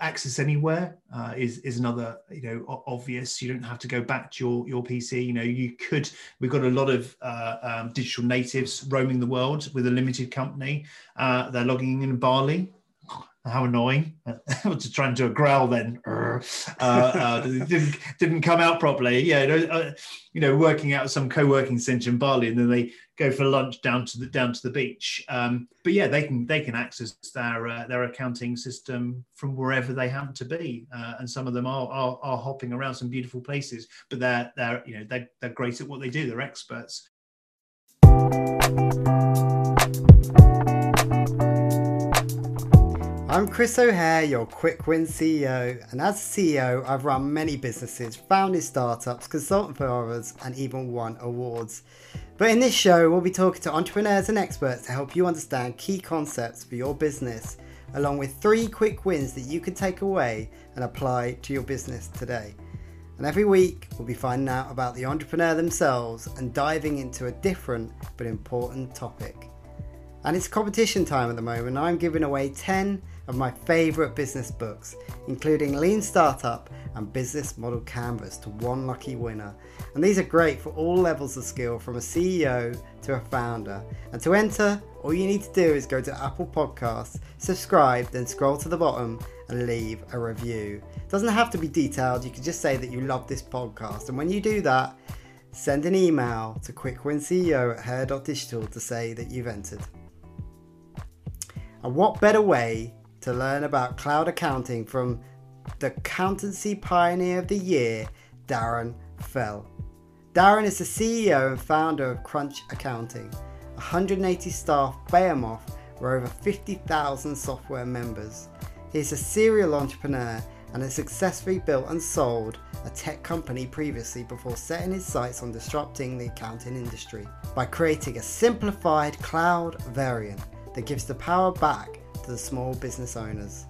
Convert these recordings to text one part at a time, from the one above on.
access anywhere uh, is is another you know obvious. You don't have to go back to your your pc you know you could we've got a lot of uh, um, digital natives roaming the world with a limited company. Uh, they're logging in bali. How annoying. To try and do a growl then. Uh, uh, didn't didn't come out properly. Yeah you know, uh, working out some co-working center in bali and then they go for lunch down to the down to the beach. Um, but yeah they can they can access their uh, their accounting system from wherever they happen to be. Uh, and some of them are, are, are hopping around some beautiful places but they're they're you know they're, they're great at what they do. They're experts I'm Chris O'Hare, your Quick Win CEO, and as CEO, I've run many businesses, founded startups, consulted for others, and even won awards. But in this show, we'll be talking to entrepreneurs and experts to help you understand key concepts for your business, along with three quick wins that you can take away and apply to your business today. And every week, we'll be finding out about the entrepreneur themselves and diving into a different but important topic. And it's competition time at the moment. I'm giving away 10 of my favourite business books, including Lean Startup and Business Model Canvas to one lucky winner. And these are great for all levels of skill from a CEO to a founder. And to enter, all you need to do is go to Apple Podcasts, subscribe, then scroll to the bottom and leave a review. It doesn't have to be detailed, you can just say that you love this podcast. And when you do that, send an email to quickwinceo at hare.digital to say that you've entered. And what better way to learn about cloud accounting from the accountancy pioneer of the year, Darren Fell. Darren is the CEO and founder of Crunch Accounting, 180 staff behemoth with over 50,000 software members. He is a serial entrepreneur and has successfully built and sold a tech company previously before setting his sights on disrupting the accounting industry by creating a simplified cloud variant that gives the power back the small business owners.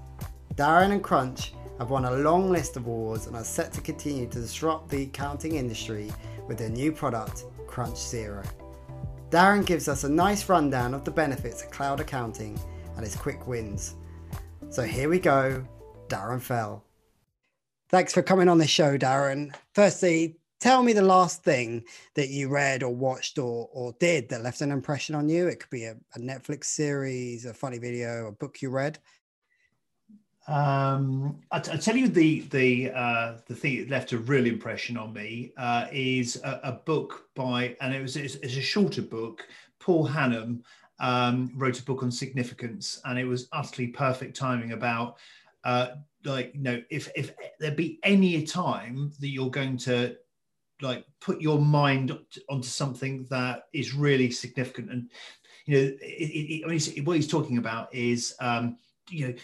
Darren and Crunch have won a long list of awards and are set to continue to disrupt the accounting industry with their new product, Crunch Zero. Darren gives us a nice rundown of the benefits of cloud accounting and his quick wins. So here we go, Darren Fell. Thanks for coming on the show, Darren. Firstly, tell me the last thing that you read or watched or, or did that left an impression on you. It could be a, a Netflix series, a funny video, a book you read. Um, I, t- I tell you the the uh, the thing that left a real impression on me uh, is a, a, book by and it was it's, it's a shorter book. Paul Hannam um, wrote a book on significance, and it was utterly perfect timing about uh, like you know if if there be any time that you're going to like put your mind onto something that is really significant. And you know it, it, I mean, what he's talking about is um, you know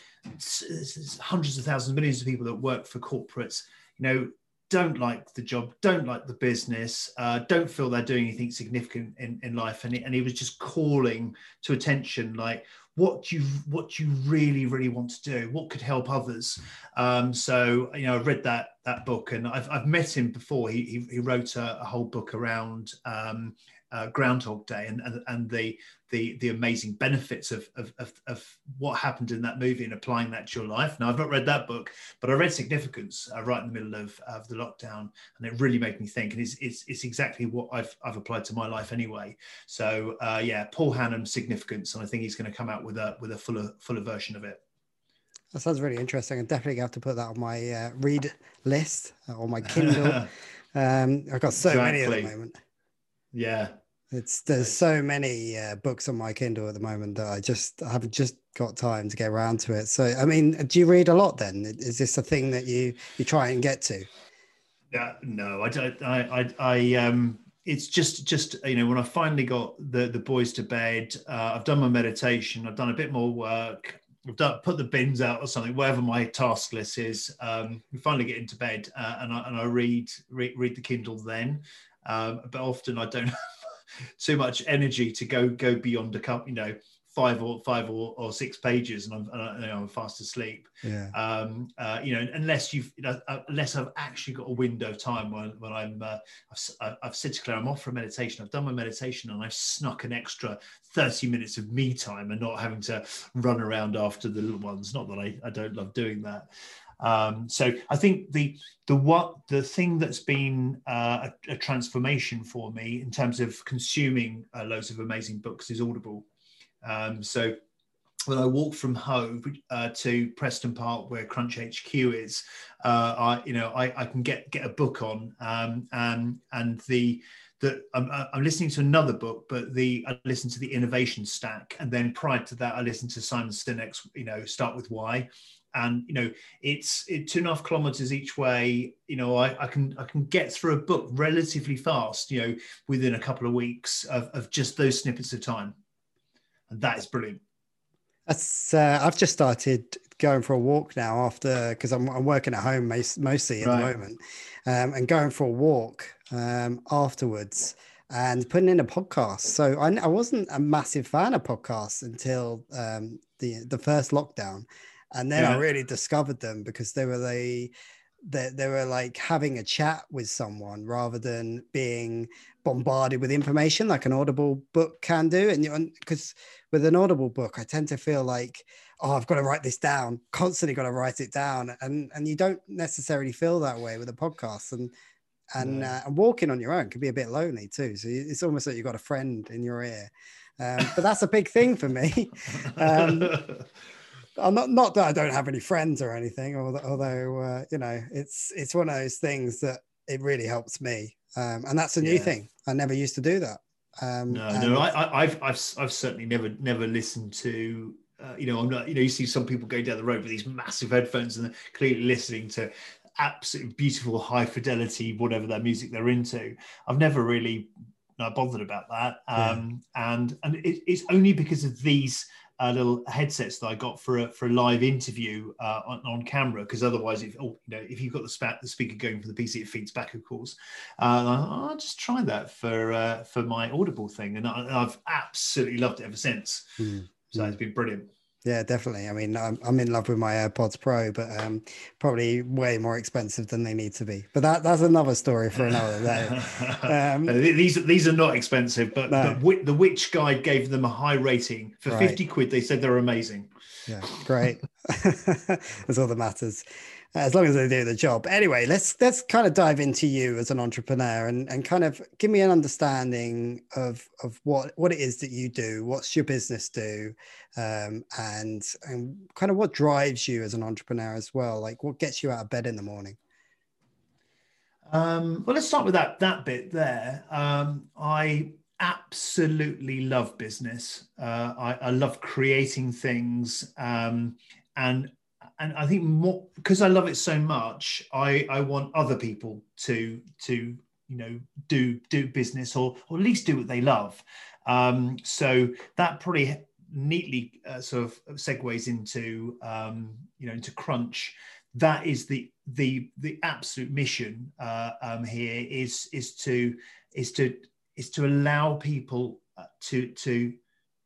hundreds of thousands millions of people that work for corporates you know don't like the job don't like the business uh, don't feel they're doing anything significant in, in life. And and he was just calling to attention like what you what you really really want to do? What could help others? Um, so you know i've read that that book and i've, I've met him before. He, he, he wrote a, a, whole book around um, uh, Groundhog Day and, and, and the, the the amazing benefits of, of, of, of, what happened in that movie and applying that to your life. Now, I've not read that book, but I read Significance uh, right in the middle of, of the lockdown, and it really made me think. And it's, it's, it's exactly what I've, I've applied to my life anyway. So, uh, yeah, Paul Hannam, Significance, and I think he's going to come out with a with a fuller fuller version of it. That sounds really interesting. I'm definitely going to have to put that on my uh, read list uh, or my Kindle. um, I've got so exactly. many at the moment. Yeah, it's there's so many uh, books on my Kindle at the moment that I just I haven't just got time to get around to it. So I mean, do you read a lot then? Is this a thing that you you try and get to? Yeah, no, I don't. I, I, I um, it's just just you know when I finally got the the boys to bed, uh, I've done my meditation, I've done a bit more work. I've done, put the bins out or something, whatever my task list is. Um, we finally get into bed uh, and, I, and I read, read read the Kindle then. Um, but often I don't too much energy to go go beyond a couple, you know, five or five or, or six pages, and I'm, and I, you know, I'm fast asleep. Yeah. Um, uh, you know, unless you've, you know, uh, unless I've actually got a window of time when, when I'm, uh, I've, I've said to Claire, I'm off for meditation. I've done my meditation, and I've snuck an extra 30 minutes of me time, and not having to run around after the little ones. Not that I, I don't love doing that. Um, so I think the the what the thing that's been uh, a, a, transformation for me in terms of consuming uh, loads of amazing books is Audible. Um, so when I walk from home uh, to Preston Park, where Crunch HQ is, uh, I you know I, I, can get get a book on, um, and and the that I'm, I'm, listening to another book, but the I listened to the Innovation Stack, and then prior to that, I listened to Simon Sinek's you know Start with Why, and you know it's it, two and a half kilometers each way. You know I, I, can i can get through a book relatively fast you know within a couple of weeks of, of just those snippets of time. And that is brilliant. That's uh, i've just started going for a walk now after because I'm, I'm, working at home mostly at right. the moment. Um, and going for a walk um, afterwards and putting in a podcast. So I, I wasn't a massive fan of podcasts until um, the the first lockdown and then yeah. I really discovered them because they were they, they they were like having a chat with someone rather than being bombarded with information like an audible book can do. And because with an audible book i tend to feel like oh i've got to write this down constantly got to write it down. And and you don't necessarily feel that way with a podcast. And and, yeah. uh, and walking on your own can be a bit lonely too. So it's almost like you've got a friend in your ear. Um, but that's a big thing for me. Um, I'm not not that I don't have any friends or anything, although, uh, you know it's it's one of those things that it really helps me, um, and that's a new yeah. thing. I never used to do that. Um, no, no, I, have I've I've certainly never never listened to. Uh, you know, I'm not. You know, you see some people go down the road with these massive headphones and they're clearly listening to absolutely beautiful, high fidelity, whatever their music they're into. I've never really not bothered about that, um, yeah. and and it, it's only because of these uh, little headsets that I got for a, for a live interview uh, on, on, camera because otherwise, if oh, you know, if you've got the, the speaker going for the PC, it feeds back, of course. Uh, I'll just try that for uh, for my Audible thing, and I, have absolutely loved it ever since. Mm. So it's been brilliant. Yeah, definitely. I mean, I'm, I'm in love with my AirPods Pro, but um, probably way more expensive than they need to be. But that that's another story for another day. Um, these these are not expensive, but, no. but the Which Guide gave them a high rating for right. 50 quid. They said they're amazing. Yeah, great. that's all that matters as long as they do the job. Anyway, let's let's kind of dive into you as an entrepreneur and, and kind of give me an understanding of of what what it is that you do, what's your business do, um, and and kind of what drives you as an entrepreneur as well. Like what gets you out of bed in the morning. Um, well, let's start with that that bit there. Um, I absolutely love business. Uh, I, I, love creating things, um, and and I think more because I love it so much, I I want other people to to you know do do business or or at least do what they love. Um, so that probably neatly uh, sort of segues into um, you know into crunch. That is the the the absolute mission uh, um, here is is to is to is to allow people uh, to to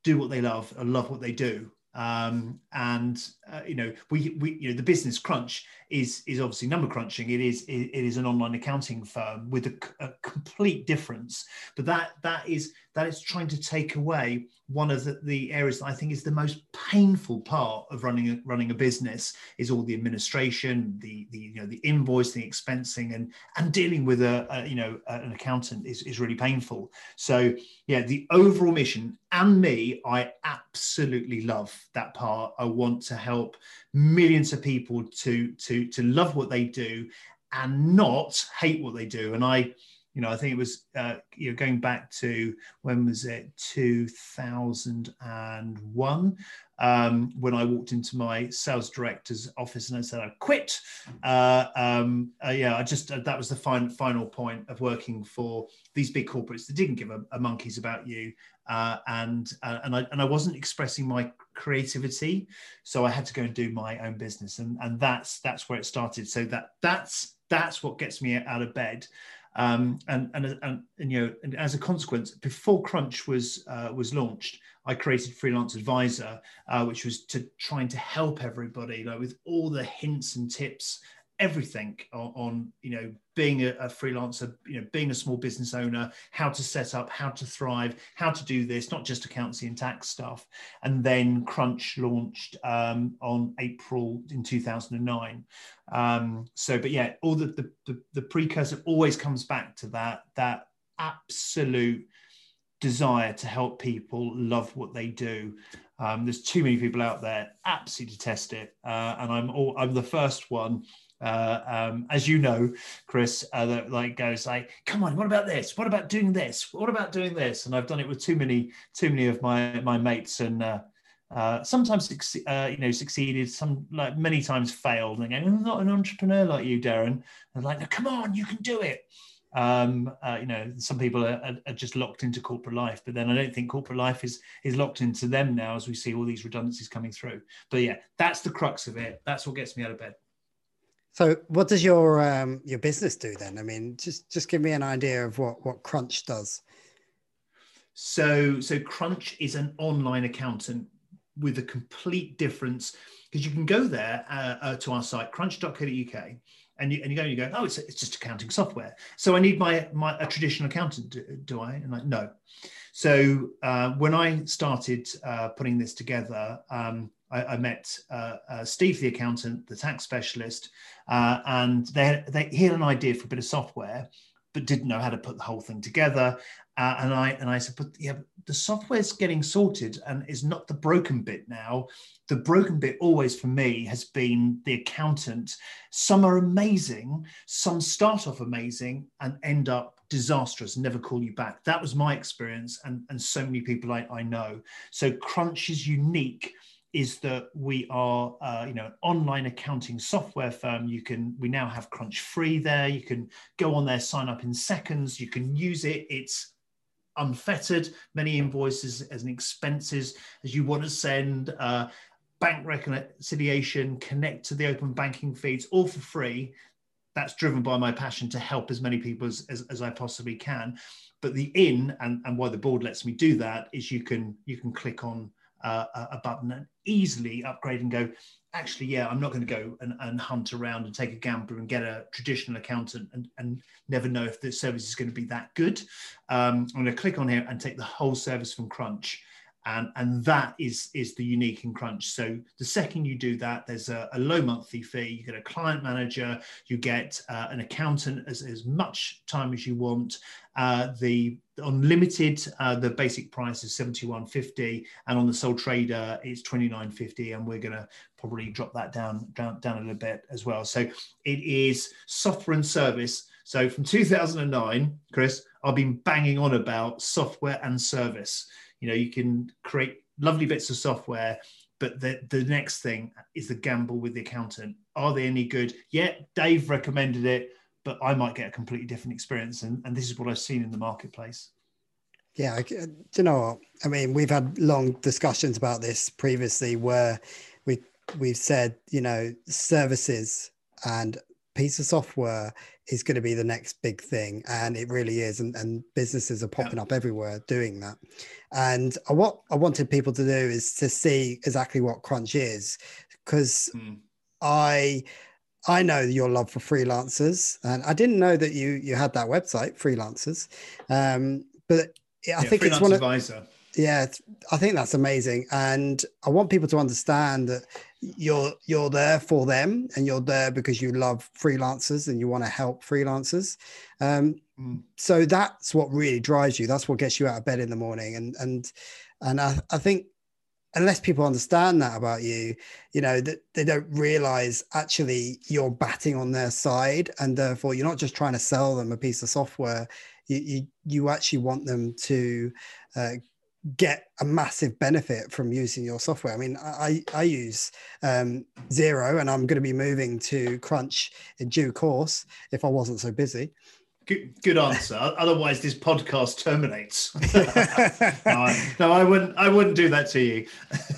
do what they love and love what they do um, and uh, you know we, we you know the business crunch is is obviously number crunching. It is it, is an online accounting firm with a, a, complete difference. But that that is that is trying to take away one of the, the, areas that I think is the most painful part of running a, running a business is all the administration, the the you know the invoice, the expensing, and and dealing with a, a you know an accountant is, is really painful. So yeah, the overall mission and me, I absolutely love that part. I want to help millions of people to to to love what they do and not hate what they do. And I you know, I think it was, uh, you know, going back to when was it, 2001, um, when I walked into my sales director's office and I said I quit. Uh, um, uh, yeah, I just uh, that was the final final point of working for these big corporates that didn't give a, a monkeys about you, uh, and uh, and I and I wasn't expressing my creativity, so I had to go and do my own business, and and that's that's where it started. So that that's that's what gets me out of bed. Um, and, and, and, and, you know, and as a consequence, before Crunch was uh, was launched, I created Freelance Advisor, uh, which was to trying to help everybody, like with all the hints and tips everything on, on, you know being a, a, freelancer you know being a small business owner how to set up how to thrive how to do this not just accountancy and tax stuff. And then crunch launched um, on april in 2009 um, so but yeah all the, the, the the precursor always comes back to that that absolute desire to help people love what they do. Um, there's too many people out there absolutely detest it. Uh, and i'm all i'm the first one uh, um, as you know, Chris, uh, that like goes like, "Come on, what about this? What about doing this? What about doing this?" And I've done it with too many, too many of my my mates, and uh, uh, sometimes uh, you know succeeded, some like many times failed, and going, "I'm not an entrepreneur like you, Darren." And like, no, "Come on, you can do it." Um, uh, you know, some people are, are, just locked into corporate life, but then I don't think corporate life is is locked into them now as we see all these redundancies coming through. But yeah, that's the crux of it. That's what gets me out of bed. So, what does your um, your business do then? I mean, just just give me an idea of what what Crunch does. So, so Crunch is an online accountant with a complete difference because you can go there uh, uh, to our site crunch.co.uk and you, and you go and you go oh it's, it's just accounting software so i need my my a traditional accountant do, do i and like no so uh, when i started uh, putting this together um, I, I met uh, uh, Steve, the accountant, the tax specialist, uh, and they, they he had an idea for a bit of software, but didn't know how to put the whole thing together. Uh, and I and I said, but yeah, the software's getting sorted and is not the broken bit now. The broken bit always for me has been the accountant. Some are amazing, some start off amazing and end up disastrous never call you back. That was my experience, and, and so many people I, I know. So Crunch is unique is that we are, uh, you know, an online accounting software firm. You can, we now have Crunch Free there. You can go on there, sign up in seconds. You can use it. It's unfettered. Many invoices as an expenses as you want to send. Uh, bank reconciliation, connect to the open banking feeds, all for free. That's driven by my passion to help as many people as, as, as I possibly can. But the in and, and why the board lets me do that is you can you can click on uh, a button and easily upgrade and go, actually, yeah, I'm not going to go and, and, hunt around and take a gamble and get a traditional accountant and, and never know if the service is going to be that good. Um, I'm going to click on here and take the whole service from Crunch and and that is is the unique in crunch. So the second you do that there's a, a low monthly fee. You get a client manager. You get uh, an accountant as, as much time as you want. Uh, the unlimited uh, the basic price is 71.50 and on the sole trader it's 29.50 and we're going to probably drop that down, down down a little bit as well. So it is software and service. So from 2009 chris i've been banging on about software and service you know you can create lovely bits of software but the, the next thing is the gamble with the accountant. Are they any good? Yeah dave recommended it but i might get a completely different experience and, and this is what i've seen in the marketplace. Yeah uh, do you know i mean we've had long discussions about this previously where we we've said you know services and piece of software is going to be the next big thing and it really is and, and businesses are popping yeah. up everywhere doing that and what i wanted people to do is to see exactly what crunch is because mm. i i know your love for freelancers and i didn't know that you you had that website freelancers um but i yeah, think it's one of advisor yeah i think that's amazing and i want people to understand that you're you're there for them and you're there because you love freelancers and you want to help freelancers. Um, mm. so that's what really drives you. That's what gets you out of bed in the morning. And and and i, I think unless people understand that about you you know that they don't realize actually you're batting on their side and therefore you're not just trying to sell them a piece of software. You you, you actually want them to uh, get a massive benefit from using your software. I mean, I, I use um, Xero and I'm going to be moving to Crunch in due course if I wasn't so busy. Good, good answer. Otherwise, this podcast terminates. no, I, no, I wouldn't. I wouldn't do that to you.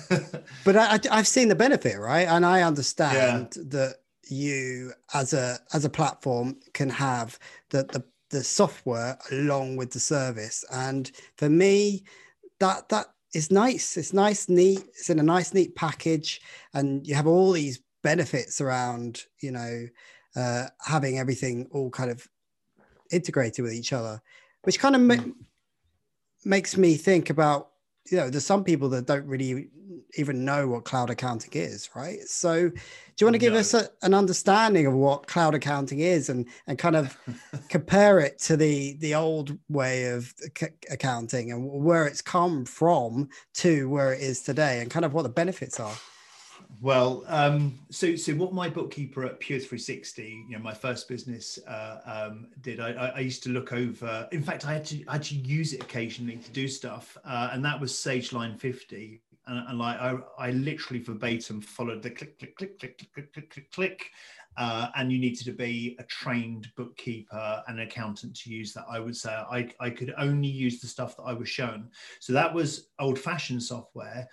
but I, have seen the benefit, right? And I understand yeah. that you, as a as a platform, can have the the the software along with the service. And for me, that that is nice. It's nice, neat. It's in a nice, neat package, and you have all these benefits around, you know, uh, having everything all kind of integrated with each other, which kind of ma- makes me think about you know, there's some people that don't really even know what cloud accounting is, right? So, do you want to give no. us a, an understanding of what cloud accounting is and and kind of compare it to the the old way of accounting and where it's come from to where it is today and kind of what the benefits are? Well, um, so so what my bookkeeper at Pure 360, you know, my first business uh, um, did, I, I, used to look over. In fact, I had to I had to use it occasionally to do stuff, uh, and that was Sage Line 50. And, and I, I literally verbatim followed the click click click click click click click click, click uh, and you needed to be a trained bookkeeper and an accountant to use that. I would say I, I could only use the stuff that I was shown. So that was old fashioned software.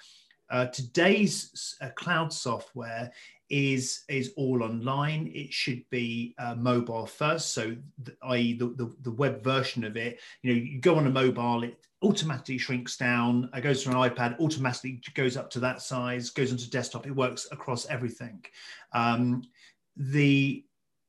Uh, today's uh, cloud software is is all online. It should be uh, mobile first, so the, i.e. The, the, the web version of it. You know, you go on a mobile, it automatically shrinks down. It goes to an iPad, automatically goes up to that size, goes onto desktop. It works across everything. Um, the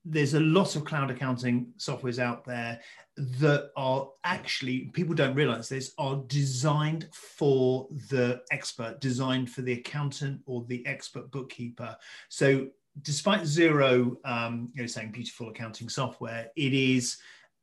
there's a lot of cloud accounting softwares out there that are actually people don't realize this are designed for the expert designed for the accountant or the expert bookkeeper. So despite Xero um, you know saying beautiful accounting software it is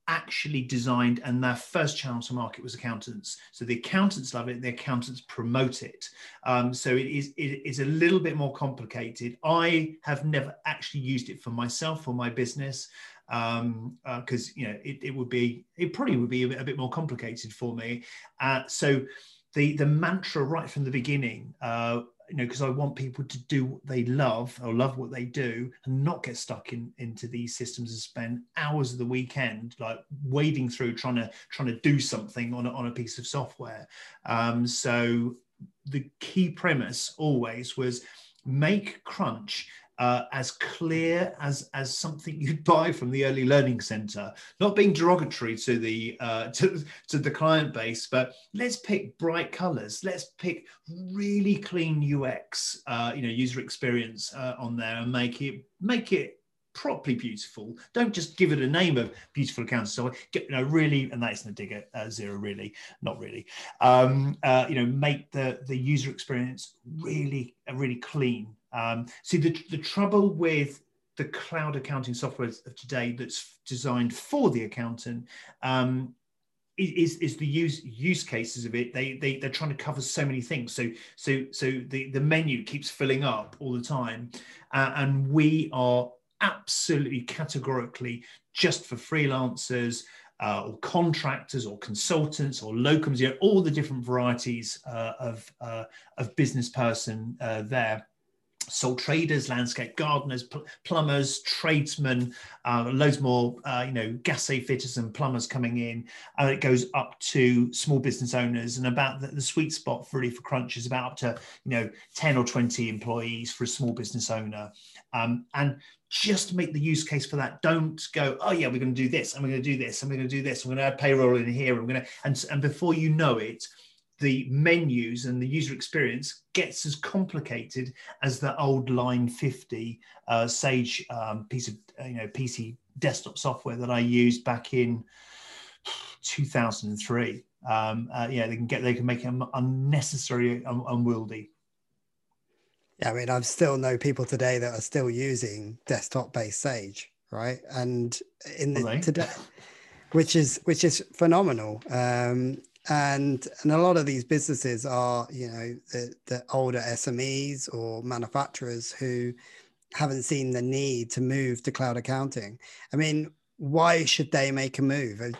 actually designed and their first channel to market was accountants. So the accountants love it the accountants promote it. Um, so it is it is a little bit more complicated. I have never actually used it for myself or my business um because uh, you know it, it would be it probably would be a bit, a bit more complicated for me. Uh, so the the mantra right from the beginning uh you know because i want people to do what they love or love what they do and not get stuck in into these systems and spend hours of the weekend like wading through trying to trying to do something on a, on a piece of software. Um so the key premise always was make crunch uh, as clear as as something you'd buy from the early learning center. Not being derogatory to the uh, to, to the client base but let's pick bright colors. Let's pick really clean ux uh, you know user experience uh, on there and make it make it properly beautiful. Don't just give it a name of beautiful accounts. So get you know really, and that isn't a digger uh, Xero, really, not really. Um, uh, you know, make the the user experience really really clean um, see, the, the trouble with the cloud accounting software of today that's designed for the accountant um, is, is the use use cases of it. They, they they're trying to cover so many things. So so so the, the menu keeps filling up all the time, uh, and we are absolutely categorically just for freelancers. Uh, or contractors or consultants or locums, you know, all the different varieties uh, of, uh, of business person uh, there sole traders, landscape gardeners, pl- plumbers, tradesmen, uh, loads more, uh, you know, gas safe fitters and plumbers coming in. Uh, it goes up to small business owners, and about the, the, sweet spot for, really for Crunch is about up to you know 10 or 20 employees for a small business owner. Um, and just make the use case for that. Don't go, oh yeah, we're going to do this, and we're going to do this, and we're going to do this. I'm going to add payroll in here. I'm going to, and and before you know it, the menus and the user experience gets as complicated as the old Line 50 uh, Sage um, piece of uh, you know PC desktop software that I used back in 2003. Um, uh, yeah, they can get they can make them unnecessary un- unwieldy. Yeah, I mean, I still know people today that are still using desktop-based Sage, right? And in the today, which is which is phenomenal. Um, and and a lot of these businesses are you know the, the older SMEs or manufacturers who haven't seen the need to move to cloud accounting. I mean, why should they make a move? Uh,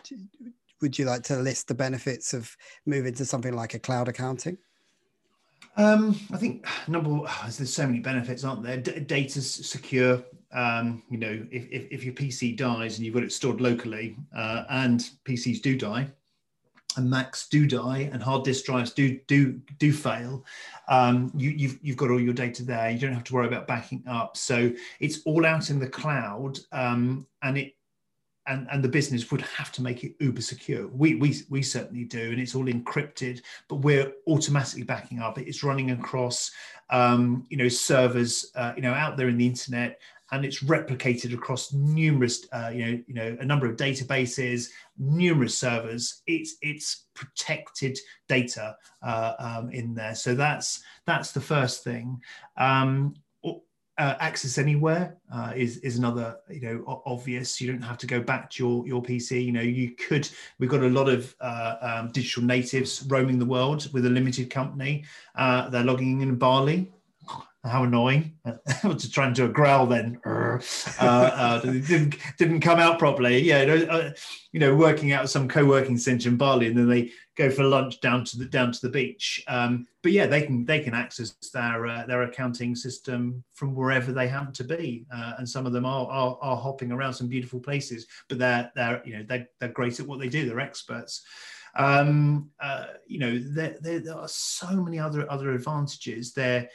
would you like to list the benefits of moving to something like a cloud accounting? Um, I think number one, there's so many benefits, aren't there? D- data's secure. Um, you know, if, if, if, your PC dies and you've got it stored locally, uh, and PCs do die, and Macs do die and hard disk drives do do do fail, um, you, have you've, you've got all your data there. You don't have to worry about backing up. So it's all out in the cloud, um, and it and, and the business would have to make it uber secure. We, we, we certainly do, and it's all encrypted, but we're automatically backing up. It's running across, um, you know, servers, uh, you know, out there in the internet, and it's replicated across numerous, uh, you know, you know, a number of databases, numerous servers. It's it's protected data uh, um, in there. So that's that's the first thing. Um, uh, access anywhere uh, is is another you know obvious. You don't have to go back to your your PC. You know you could. We've got a lot of uh, um, digital natives roaming the world with a limited company. Uh, they're logging in Bali how annoying to try and do a growl then uh, uh, didn't didn't come out properly. Yeah you know, uh, you know working out some co-working center in bali and then they go for lunch down to the down to the beach. Um, but yeah they can they can access their uh, their accounting system from wherever they happen to be uh, and some of them are, are, are hopping around some beautiful places but they're they're you know they're, they're great at what they do. They're experts. Um, uh, you know there, there, there are so many other other advantages. There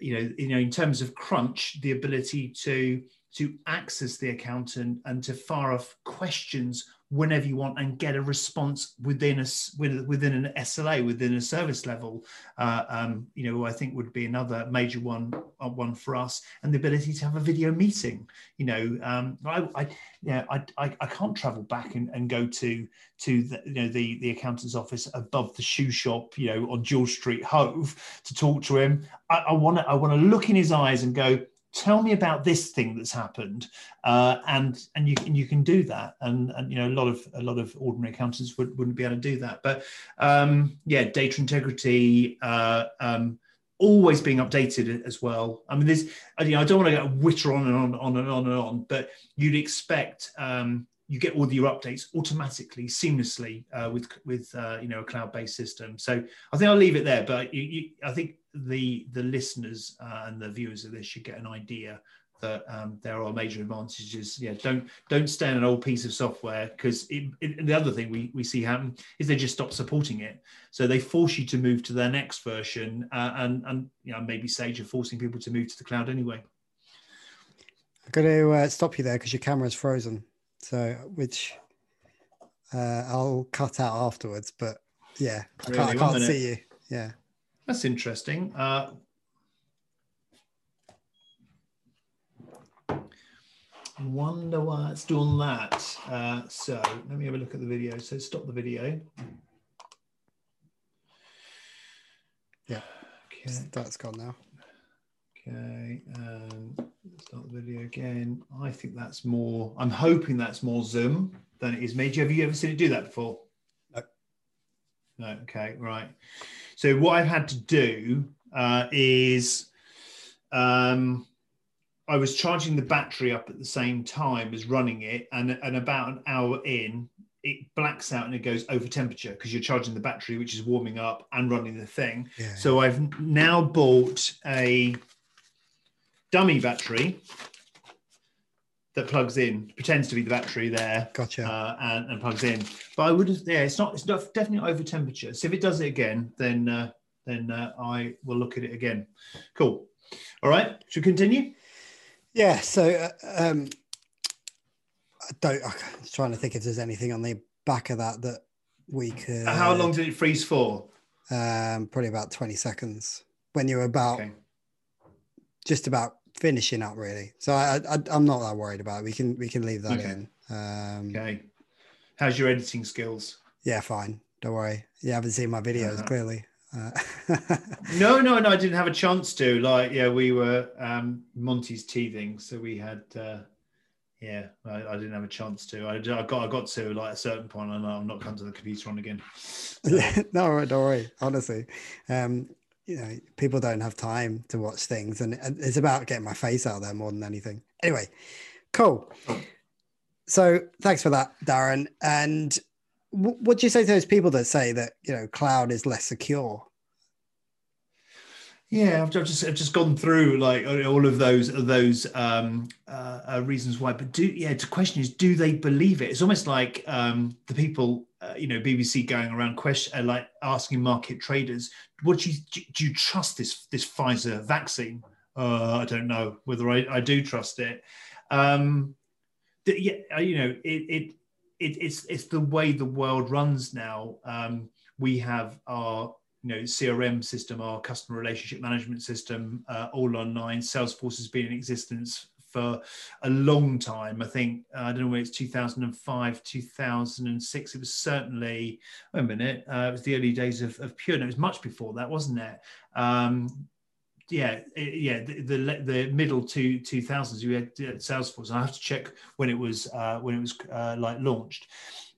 you know, you know, in terms of crunch, the ability to to access the accountant and to fire off questions whenever you want and get a response within a within an SLA within a service level. Uh, um, you know, I think would be another major one uh, one for us, and the ability to have a video meeting. You know, um, I, I yeah, I, I, I can't travel back and, and go to to the, you know the the accountant's office above the shoe shop, you know, on George Street, Hove, to talk to him. I want to I want to look in his eyes and go, tell me about this thing that's happened uh, and and you can you can do that. And and you know a lot of a lot of ordinary accountants would, wouldn't be able to do that. But um, yeah data integrity uh, um, always being updated as well. I mean there's you know i don't want to go witter on and on on and on and on but you'd expect um, you get all your updates automatically, seamlessly uh, with with uh, you know a cloud-based system. So I think I'll leave it there. But you, you, I think the the listeners uh, and the viewers of this should get an idea that um, there are major advantages. Yeah, don't don't stay on an old piece of software because the other thing we, we see happen is they just stop supporting it. So they force you to move to their next version, uh, and and you know maybe Sage are forcing people to move to the cloud anyway. I've got to uh, stop you there because your camera's frozen. So which uh, I'll cut out afterwards, but yeah, I can't, I can't see you. Yeah. That's interesting. Uh, wonder why it's doing that. Uh, so let me have a look at the video. So stop the video. Yeah. Okay. That's gone now. Okay. Um, start the video again. I think that's more, I'm hoping that's more Zoom than it is me. Have you ever seen it do that before? No. No. Okay. Right. So what I've had to do uh, is um, I was charging the battery up at the same time as running it, and, and about an hour in, it blacks out and it goes over temperature because you're charging the battery, which is warming up and running the thing. Yeah, so. I've now bought a dummy battery that plugs in, pretends to be the battery there. Gotcha. Uh, and, and, plugs in. But I would, yeah, it's not, it's not definitely over temperature. So if it does it again, then uh, then uh, I will look at it again. Cool. All right. Should we continue? Yeah. So uh, um, I don't. I'm trying to think if there's anything on the back of that that we could. How long did it freeze for? Um, probably about 20 seconds. When you're about okay. just about finishing up really. So I, I am not that worried about it. We can we can leave that okay. in. Um, okay. How's your editing skills? Yeah, fine. Don't worry. You haven't seen my videos uh-huh. clearly. Uh, no, no, no. I didn't have a chance to. Like, yeah, we were um, Monty's teething, so we had. Uh, yeah, I, I, didn't have a chance to. I, I, got I got to like a certain point, and I'm not coming to the computer on again. So. no, don't worry. Honestly, um, you know, people don't have time to watch things, and, it's about getting my face out there more than anything. Anyway, cool. So thanks for that, Darren. And what do you say to those people that say that you know cloud is less secure? Yeah, I've just I've just gone through like all of those those um, uh, uh, reasons why. But do yeah, the question is, do they believe it? It's almost like um, the people uh, you know BBC going around question uh, like asking market traders, what do you do you trust this this Pfizer vaccine? Uh, I don't know whether I, I do trust it. Um, yeah, uh, you know, it, it, it, it's it's the way the world runs now. Um, we have our you know CRM system, our customer relationship management system, uh, all online. Salesforce has been in existence for a long time. I think uh, I don't know whether it's 2005, 2006. It was certainly wait a minute. Uh, it was the early days of, of Pure. No, it was much before that, wasn't it? Um, yeah, yeah, the, the, the middle two two thousands. You had Salesforce. I have to check when it was uh, when it was uh, like launched,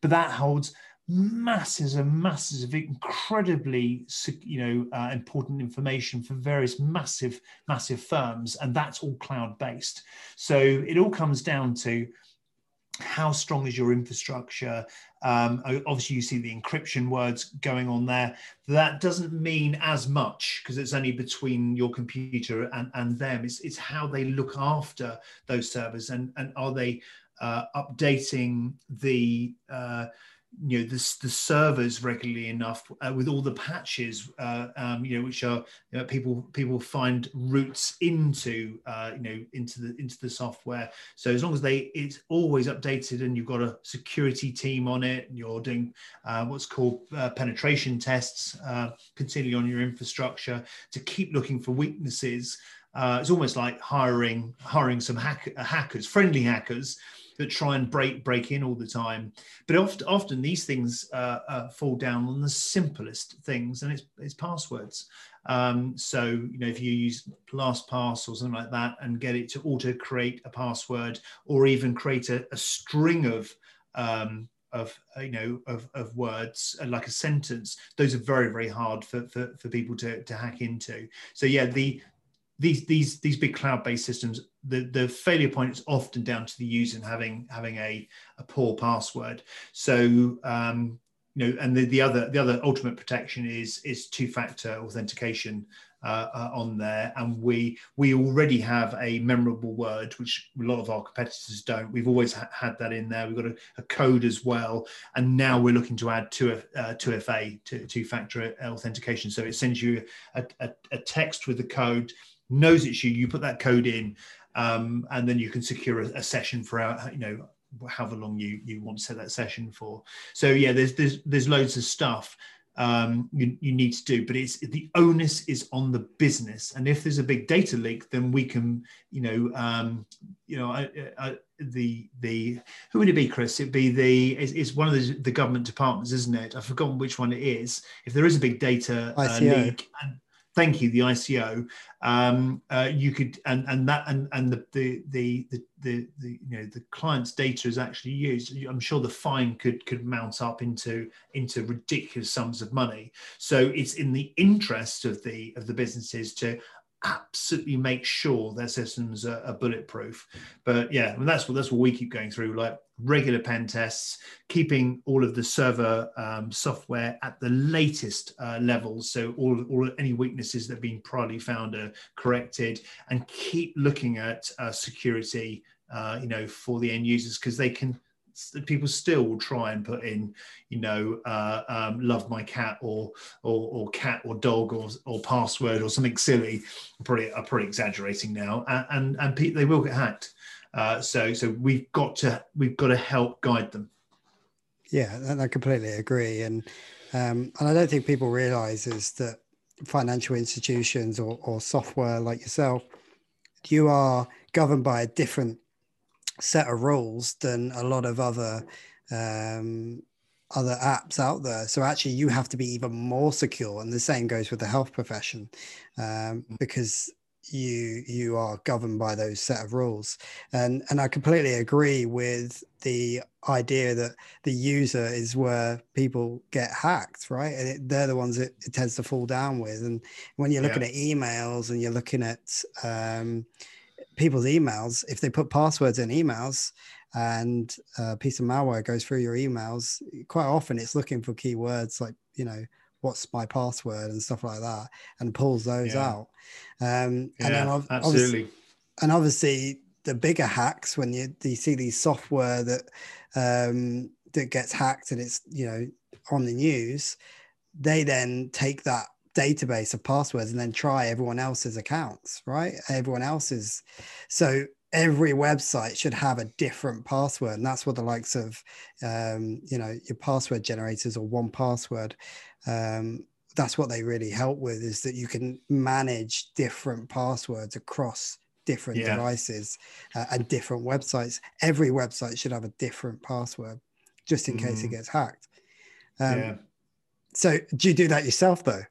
but that holds masses and masses of incredibly you know uh, important information for various massive massive firms and that's all cloud based so it all comes down to how strong is your infrastructure. Um, obviously you see the encryption words going on there. That doesn't mean as much because it's only between your computer and, and them. It's, it's how they look after those servers and, and are they uh, updating the uh, you know the, the servers regularly enough uh, with all the patches uh, um, you know which are you know, people people find routes into uh, you know into the into the software. So as long as they it's always updated and you've got a security team on it you're doing uh, what's called uh, penetration tests uh, continually on your infrastructure to keep looking for weaknesses it's almost like hiring hiring some hack, hackers friendly hackers that try and break break in all the time. But often, often these things uh, uh, fall down on the simplest things, and it's, it's passwords. Um, so you know, if you use LastPass or something like that, and get it to auto create a password, or even create a, a string of um, of uh, you know of, of words uh, like a sentence those are very very hard for, for, for people to, to hack into so yeah the these these these big cloud-based systems, the, the failure point is often down to the user having having a, a poor password. So um, you know, and the, the other the other ultimate protection is is two-factor authentication uh, uh, on there, and we we already have a memorable word, which a lot of our competitors don't. We've always ha- had that in there. We've got a, a, code as well, and now we're looking to add two uh, two FA two-factor authentication. So it sends you a, a, a text with the code knows it's you. You put that code in, um, and then you can secure a, a session for uh, you know however long you you want to set that session for. So yeah, there's there's there's loads of stuff um, you, you need to do, but it's the onus is on the business. And if there's a big data leak, then we can you know um, you know I, I, the the who would it be, Chris? It'd be the it's, it's one of the, the government departments, isn't it? I've forgotten which one it is. If there is a big data uh, leak. And, thank you the ICO um, uh, you could and and that and and the the, the the the the you know the client's data is actually used. I'm sure the fine could could mount up into into ridiculous sums of money. So it's in the interest of the of the businesses to absolutely make sure their systems are, are bulletproof. But yeah, I mean, that's what that's what we keep going through, like regular pen tests, keeping all of the server um, software at the latest uh, levels, so all, all any weaknesses that have been priorly found are corrected, and keep looking at uh, security, uh, you know, for the end users because they can people still will try and put in, you know, uh, um, love my cat or, or, or cat or dog or, or password or something silly. I'm probably, I'm probably exaggerating now, and and, and they will get hacked. Uh, so so we've got to we've got to help guide them. Yeah, I completely agree, and um, and I don't think people realise is that financial institutions or, or software like yourself, you are governed by a different set of rules than a lot of other um, other apps out there. So actually, you have to be even more secure, and the same goes with the health profession, um, because you you are governed by those set of rules. And and I completely agree with the idea that the user is where people get hacked, right? And it, they're the ones that it tends to fall down with. And when you're looking yeah. at emails and you're looking at um, people's emails, if they put passwords in emails and a piece of malware goes through your emails, quite often it's looking for keywords like, you know, what's my password and stuff like that and pulls those yeah. out. Um, yeah, and then absolutely. And obviously, the bigger hacks when you, you see these software that um, that gets hacked and it's you know on the news, they then take that database of passwords and then try everyone else's accounts, right? Everyone else's. So every website should have a different password and that's what the likes of um, you know your password generators or 1Password um, that's what they really help with is that you can manage different passwords across different yeah. devices uh, and different websites every website should have a different password just in mm. case it mm. gets hacked um, yeah. so do you do that yourself though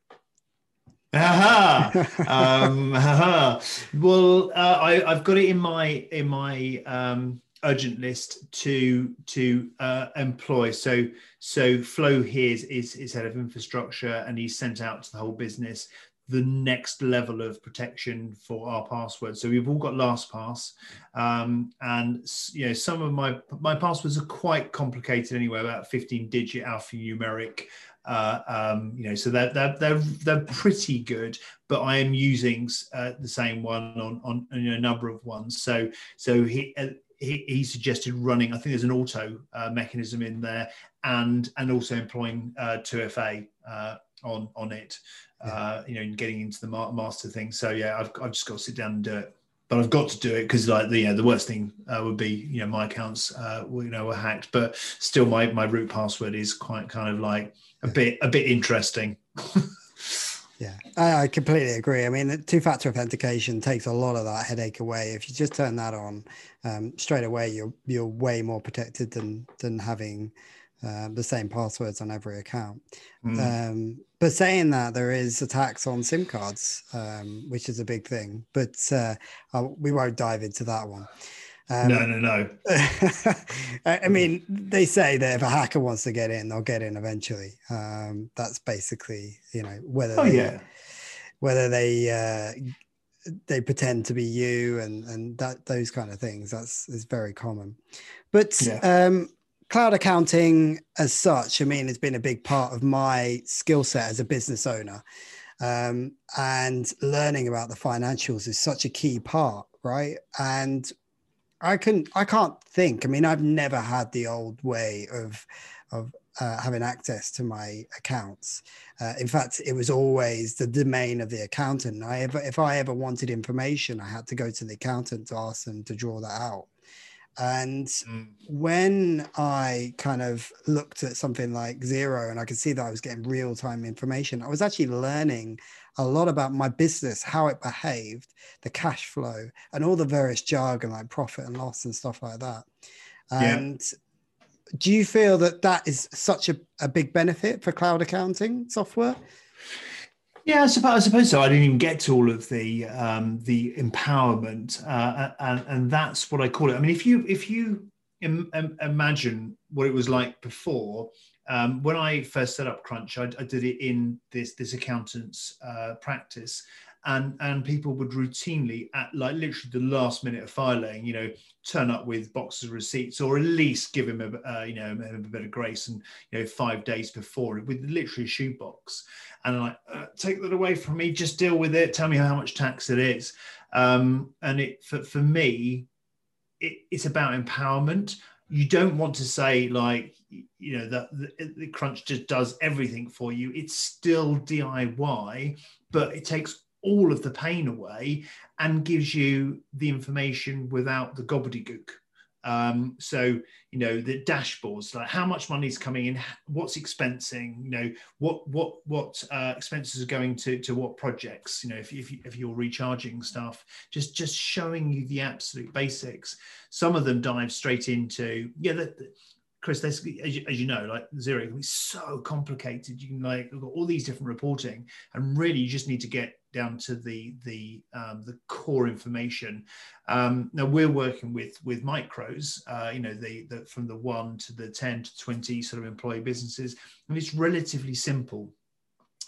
Aha! um, aha. Well, uh, I, have got it in my in my um, urgent list to to uh, employ. So so Flo here is, is is head of infrastructure, and he's sent out to the whole business the next level of protection for our password. So we've all got LastPass, um, and you know some of my my passwords are quite complicated anyway, about 15 digit alphanumeric. Uh, um, you know, so they're, they're, they're, they're pretty good, but I am using uh, the same one on, on, on a number of ones. So, so he, uh, he, he, suggested running, I think there's an auto uh, mechanism in there and, and also employing 2FA uh, on, on it, yeah. Uh, you know, and getting into the master thing. So yeah, I've, I've just got to sit down and do it but I've got to do it because like the you know, the worst thing uh, would be you know my accounts uh, you know were hacked, but still my my root password is quite kind of like a bit a bit interesting. yeah, I, I, completely agree. I mean, two-factor authentication takes a lot of that headache away. If you just turn that on um, straight away, you're you're way more protected than than having uh, the same passwords on every account. Mm. Um, but saying that, there is attacks on SIM cards, um, which is a big thing. But uh, we won't dive into that one. Um, no, no, no. I mean, they say that if a hacker wants to get in, they'll get in eventually. Um, that's basically, you know, whether oh, they, yeah. whether they uh, they pretend to be you and and that those kind of things. That's is very common. But yeah. Cloud accounting, as such, I mean, has been a big part of my skill set as a business owner. Um, and learning about the financials is such a key part, right? And I can I can't think. I mean, I've never had the old way of of uh, having access to my accounts. Uh, in fact, it was always the domain of the accountant. I ever, if I ever wanted information, I had to go to the accountant to ask them to draw that out. And mm. when I kind of looked at something like Xero and I could see that I was getting real time information, I was actually learning a lot about my business, how it behaved, the cash flow, and all the various jargon like profit and loss and stuff like that. And yeah. do you feel that that is such a, a big benefit for cloud accounting software? Yeah, I suppose, I suppose so. I didn't even get to all of the um, the empowerment, uh, and, and that's what I call it. I mean, if you if you Im- imagine what it was like before, um, when I first set up Crunch, I, I, did it in this this accountant's uh, practice, and and people would routinely at like literally the last minute of filing, you know, turn up with boxes of receipts, or at least give him a uh, you know a bit of grace, and you know five days before with literally a shoebox, and I'm like uh, take that away from me, just deal with it, tell me how much tax it is, um, and it for for me, it, it's about empowerment. You don't want to say like you know that the, the crunch just does everything for you. It's still DIY, but it takes all of the pain away and gives you the information without the gobbledygook. Um, so you know the dashboards, like how much money is coming in, what's expensing, you know what what what uh, expenses are going to to what projects. You know if if, if you're recharging stuff, just just showing you the absolute basics. Some of them dive straight into yeah. The, the, Chris, as you, as you know, like Xero can be so complicated. You can like all these different reporting, and really you just need to get down to the the um, the core information. Um, now we're working with with micros, uh, you know, the, the from the one to the ten to twenty sort of employee businesses, and it's relatively simple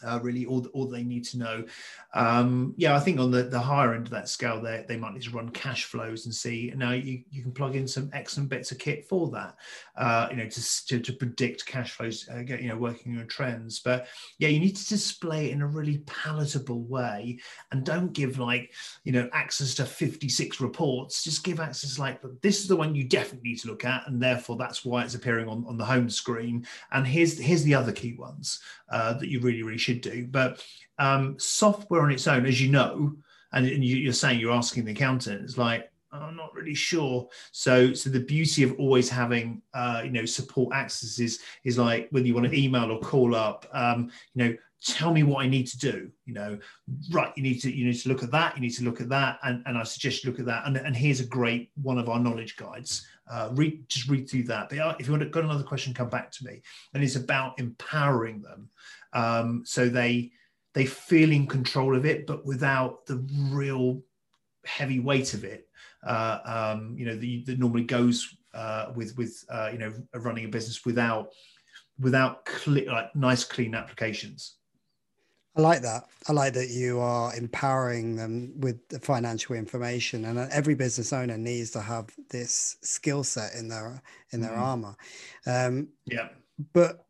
uh, really all, all they need to know. Um, yeah, I think on the, the higher end of that scale, they, they might need to run cash flows and see. Now you, you can plug in some excellent bits of kit for that, uh, you know, to, to, to, predict cash flows, uh, you know, working on trends. But yeah, you need to display it in a really palatable way and don't give like, you know, access to 56 reports. Just give access like, this is the one you definitely need to look at. And therefore that's why it's appearing on, on the home screen. And here's, here's the other key ones uh, that you really, really should do. But um, software on its own, as you know, and, and you, are saying you're asking the accountant, it's like I'm not really sure. So, so the beauty of always having, uh, you know, support access is, is like whether you want to email or call up, um, you know, tell me what I need to do. You know, right? You need to you need to look at that. You need to look at that, and, and I suggest you look at that. And, and here's a great one of our knowledge guides. Uh, read just read through that. But uh, if you want to got another question, come back to me. And it's about empowering them, um, so they they feel in control of it, but without the real heavy weight of it. Uh, um, you know, that normally goes uh, with with uh, you know running a business without without like nice clean applications. I like that. I like that you are empowering them with the financial information, and every business owner needs to have this skill set in their in their mm-hmm. armor. Um, yeah, but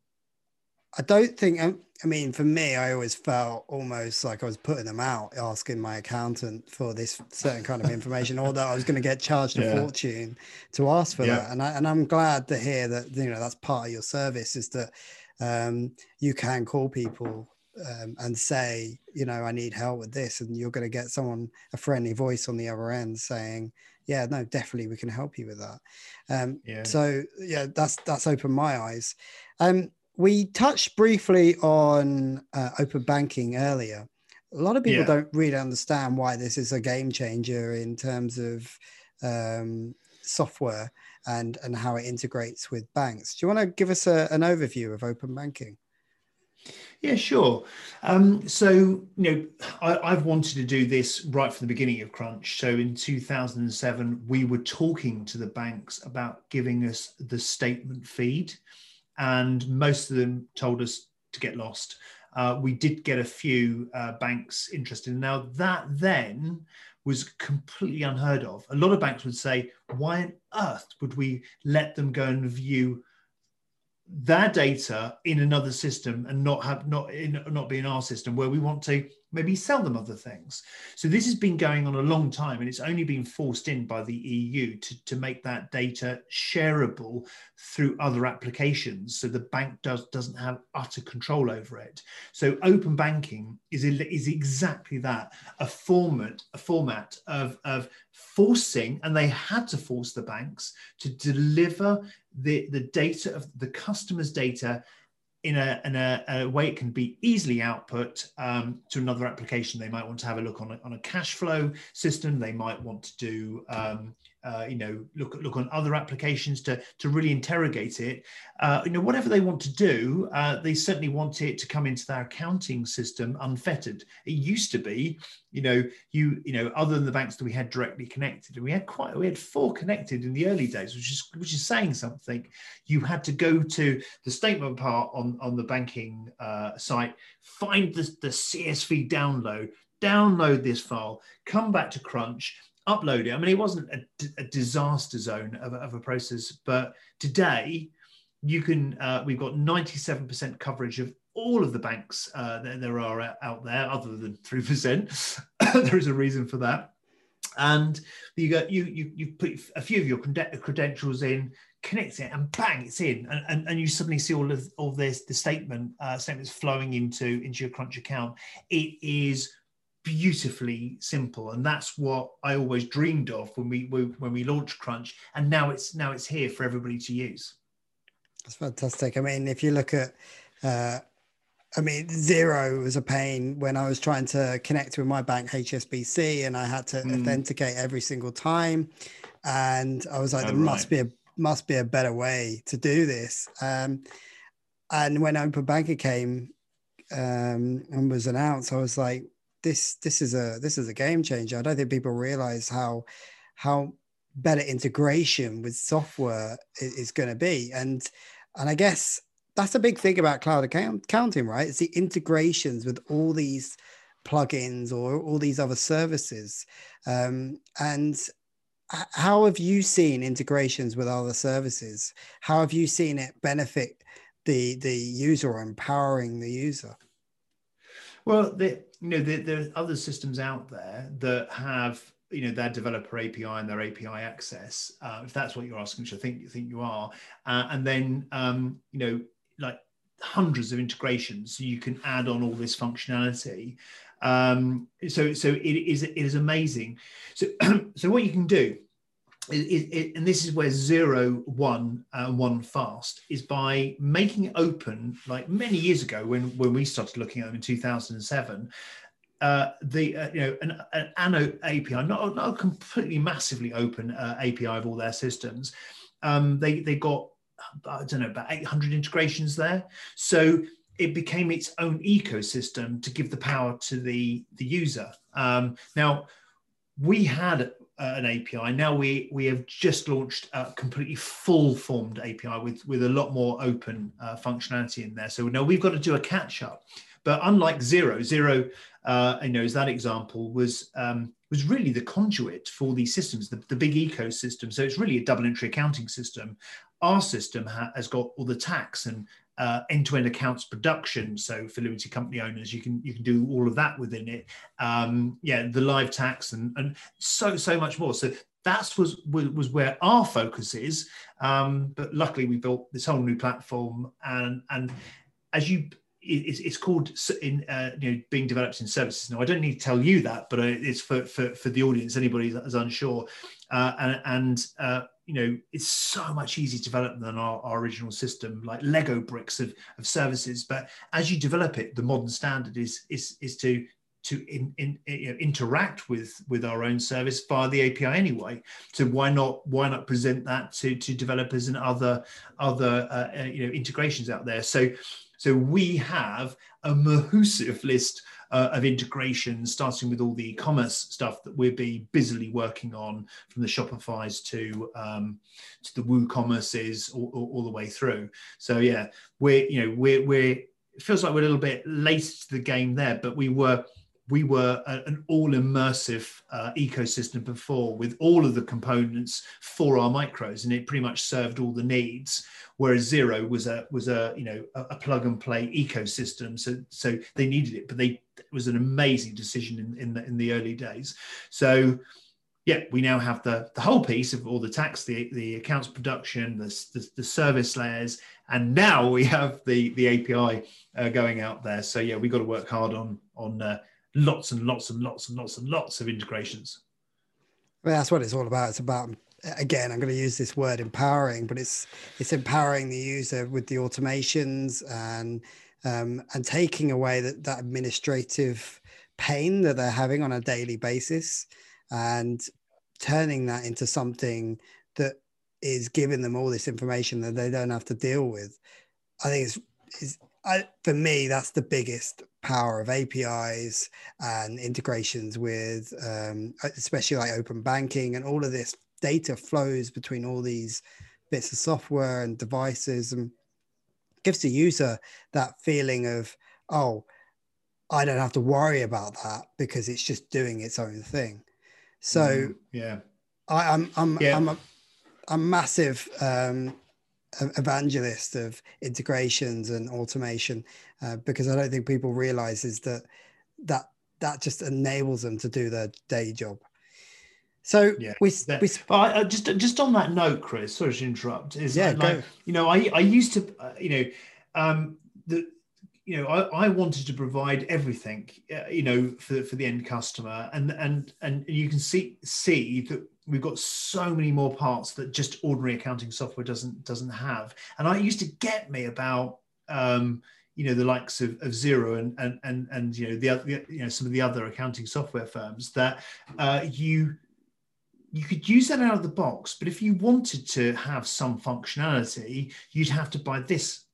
I don't think. I mean, for me, I always felt almost like I was putting them out, asking my accountant for this certain kind of information, or that I was going to get charged a yeah. fortune to ask for yeah. that. And I, and I'm glad to hear that you know that's part of your service is that um, you can call people um, and say, you know, I need help with this, and you're going to get someone, a friendly voice on the other end saying, yeah, no, definitely we can help you with that. Um, yeah. So yeah, that's that's opened my eyes. Um, we touched briefly on uh, open banking earlier. A lot of people yeah. don't really understand why this is a game changer in terms of um, software and and how it integrates with banks. Do you want to give us a, an overview of open banking? Yeah, sure. Um, so, you know, I, have wanted to do this right from the beginning of Crunch. So, in 2007, we were talking to the banks about giving us the statement feed, and most of them told us to get lost. Uh, we did get a few uh, banks interested. Now, that then was completely unheard of. A lot of banks would say, Why on earth would we let them go and view their data in another system and not have not in not be in our system where we want to maybe sell them other things. So this has been going on a long time and it's only been forced in by the eu to, to make that data shareable through other applications so the bank does doesn't have utter control over it. So open banking is is exactly that a format a format of of forcing and they had to force the banks to deliver the, the data of the customer's data in a, in a, a way it can be easily output um, to another application. They might want to have a look on a, on a cash flow system. They might want to do um, uh, you know, look look on other applications to to really interrogate it. Uh, you know, whatever they want to do, uh, they certainly want it to come into their accounting system unfettered. It used to be, you know, you you know, other than the banks that we had directly connected, and we had quite we had four connected in the early days, which is which is saying something. You had to go to the statement part on on the banking uh, site, find the the CSV download, download this file, come back to Crunch upload it. I mean, it wasn't a, a disaster zone of, of, a process, but today you can. Uh, we've got ninety-seven percent coverage of all of the banks uh, that there are out there, other than three percent. there is a reason for that, and you got you you you put a few of your credentials in. Connect it and bang, it's in, and, and, and you suddenly see all of all this the statement uh, statements flowing into into your Crunch account. It is beautifully simple and that's what i always dreamed of when we when we launched crunch and now it's now it's here for everybody to use that's fantastic i mean if you look at uh I mean, Xero was a pain when I was trying to connect with my bank HSBC, and I had to mm. authenticate every single time. And I was like, oh, there right. must be a must be a better way to do this. Um, and when Open Banking came um, and was announced, I was like, this this is a this is a game changer. I don't think people realize how how better integration with software is, is going to be, and and I guess that's a big thing about cloud account, accounting, right? It's the integrations with all these plugins or all these other services, um, and how have you seen integrations with other services? How have you seen it benefit the the user or empowering the user? Well, the, you know, there, there, are other systems out there that have you know their developer API and their API access. Uh, if that's what you're asking, which I think you think you are, uh, and then um, you know like hundreds of integrations, so you can add on all this functionality. Um, so so it is it is amazing. So so what you can do it, it, and this is where Xero, won, and won fast is by making open. Like many years ago, when when we started looking at them in 2007, uh, the uh, you know an, an API, not, not a completely massively open uh, API of all their systems. Um, they they got I don't know about 800 integrations there, so it became its own ecosystem to give the power to the the user. Um, now we had uh, an API. Now we we have just launched a completely full formed API with with a lot more open uh, functionality in there. So now we've got to do a catch up. But unlike Xero, Xero, uh, you know, as that example was um, was really the conduit for these systems, the, the big ecosystem. So it's really a double entry accounting system. Our system ha- has got all the tax and uh, end-to-end accounts production. So for limited company owners, you can you can do all of that within it. Um, yeah, the live tax and and so so much more. So that was was where our focus is. Um, but luckily, we built this whole new platform, and and as you it's, it's called in uh, you know being developed in services now i don't need to tell you that but it's for for, for the audience anybody that's unsure uh, and, and uh, you know it's so much easier to develop than our, our, original system like lego bricks of, of services but as you develop it the modern standard is is is to to in, in, you know, interact with with our own service via the API anyway. So why not why not present that to to developers and other other uh, uh you know integrations out there? So so we have a massive list uh, of integrations, starting with all the e-commerce stuff that we'll be busily working on, from the Shopify's to um, to the WooCommerces, all, all, all the way through. So yeah, we're you know we're we're it feels like we're a little bit late to the game there, but we were we were a, an all immersive uh, ecosystem before with all of the components for our micros, and it pretty much served all the needs. Whereas Xero was a was a you know a, a plug and play ecosystem, so so they needed it, but they it was an amazing decision in in the, in the early days. So yeah, we now have the, the whole piece of all the tax, the, the accounts production, the, the, the service layers, and now we have the, the API uh, going out there. So yeah, we've got to work hard on on uh, lots and lots and lots and lots and lots of integrations. Well, that's what it's all about. It's about again, I'm going to use this word empowering, but it's it's empowering the user with the automations and um, and taking away that that administrative pain that they're having on a daily basis and turning that into something that is giving them all this information that they don't have to deal with. I think it's, it's I, for me, that's the biggest power of APIs and integrations with, um, especially like open banking and all of this data flows between all these bits of software and devices and gives the user that feeling of, oh, I don't have to worry about that because it's just doing its own thing. So mm, yeah, I, am I'm I'm, yeah. I'm a, a massive um, evangelist of integrations and automation uh, because I don't think people realize is that that that just enables them to do their day job. So yeah, we, we uh, just just on that note, Chris. Sorry to interrupt. Is yeah, like, you know, I I used to uh, you know um, the you know I, I wanted to provide everything uh, you know for for the end customer. And and and you can see see that we've got so many more parts that just ordinary accounting software doesn't doesn't have. And i used to get me about um, you know the likes of, of Xero and and and and you know the other you know some of the other accounting software firms that uh, you you could use that out of the box. But if you wanted to have some functionality you'd have to buy this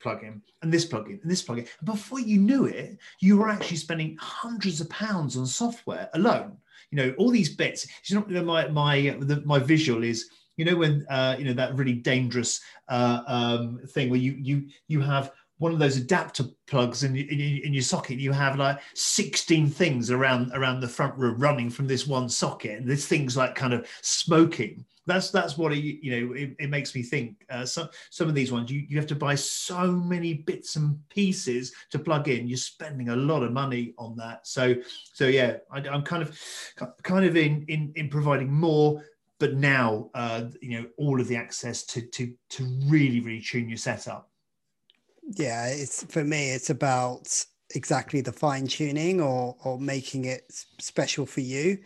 plugin and this plugin and this plugin. Before you knew it you were actually spending hundreds of pounds on software alone. You know all these bits. You know my my the, my visual is you know when uh, you know that really dangerous uh, um, thing where you you you have one of those adapter plugs in, in, in, your socket. You have like 16 things around around the front room running from this one socket. And this thing's like kind of smoking that's that's what it, you know it, it makes me think uh, some some of these ones you, you have to buy so many bits and pieces to plug in. You're spending a lot of money on that. So so yeah I, am kind of kind of in in in providing more but now uh, you know all of the access to to to really really tune your setup. Yeah it's for me it's about exactly the fine tuning or or making it special for you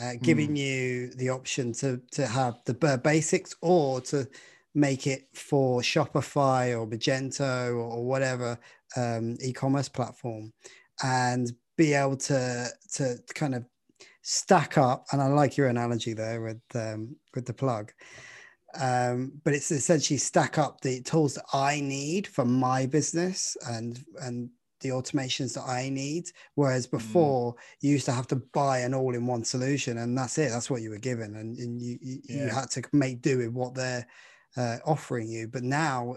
uh, giving mm. you the option to to have the bare basics or to make it for Shopify or Magento or whatever um, e-commerce platform, and be able to to kind of stack up. And I like your analogy there with um, with the plug. Um, but it's essentially stack up the tools that I need for my business and and the automations that I need. Whereas mm. before, mm. you used to have to buy an all-in-one solution, and that's it. That's what you were given, and, and you you, yeah. you had to make do with what they're uh, offering you. But now,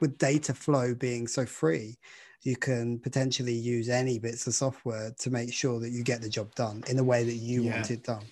with data flow being so free, you can potentially use any bits of software to make sure that you get the job done in the way that you yeah. want it done.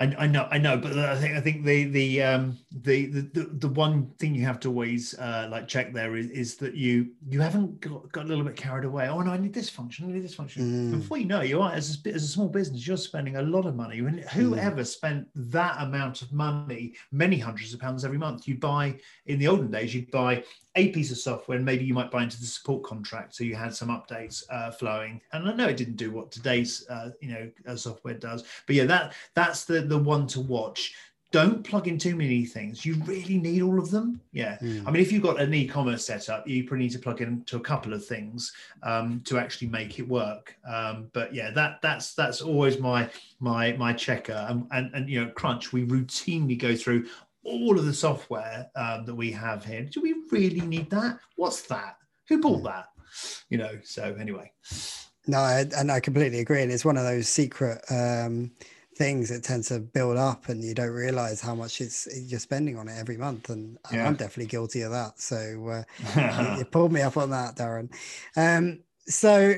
I, I, know, I know, but I think I think the the um the the the one thing you have to always uh, like check there is, is that you you haven't got, got a little bit carried away. Oh no, I need this function, I need this function. Mm. Before you know, you are as a, as a small business, you're spending a lot of money. And whoever mm. spent that amount of money, many hundreds of pounds every month, you buy in the olden days, you'd buy a piece of software and maybe you might buy into the support contract. So you had some updates uh, flowing. And i know it didn't do what today's uh, you know uh, software does. But yeah that that's the the one to watch. Don't plug in too many things. You really need all of them. Yeah. Mm. i mean if you've got an e-commerce setup you probably need to plug into a couple of things um, to actually make it work. Um, but yeah that that's that's always my my my checker. And, and and you know crunch we routinely go through all of the software um, that we have here. Do we really need that? What's that? Who bought that? You know. So anyway. No, and I completely agree. And it's one of those secret um, things that tends to build up, and you don't realize how much it's you're spending on it every month. And yeah. I'm definitely guilty of that. So uh, you, pulled me up on that, Darren. Um, so,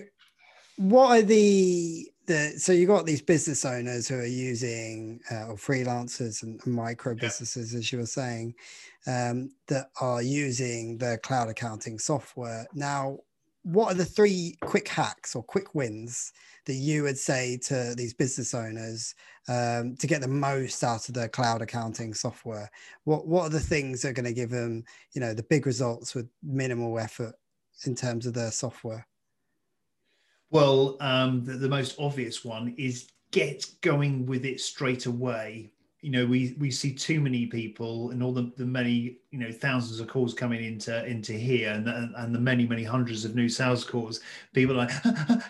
what are the the so you got these business owners who are using uh, or freelancers and, micro businesses, yeah. as you were saying, um, that are using the cloud accounting software. Now, what are the three quick hacks or quick wins that you would say to these business owners um, to get the most out of their cloud accounting software? What What are the things that are going to give them, you know, the big results with minimal effort in terms of their software? Well, um, the, the, most obvious one is get going with it straight away. You know, we we see too many people and all the, the many you know thousands of calls coming into into here and and the many many hundreds of new sales calls. People like,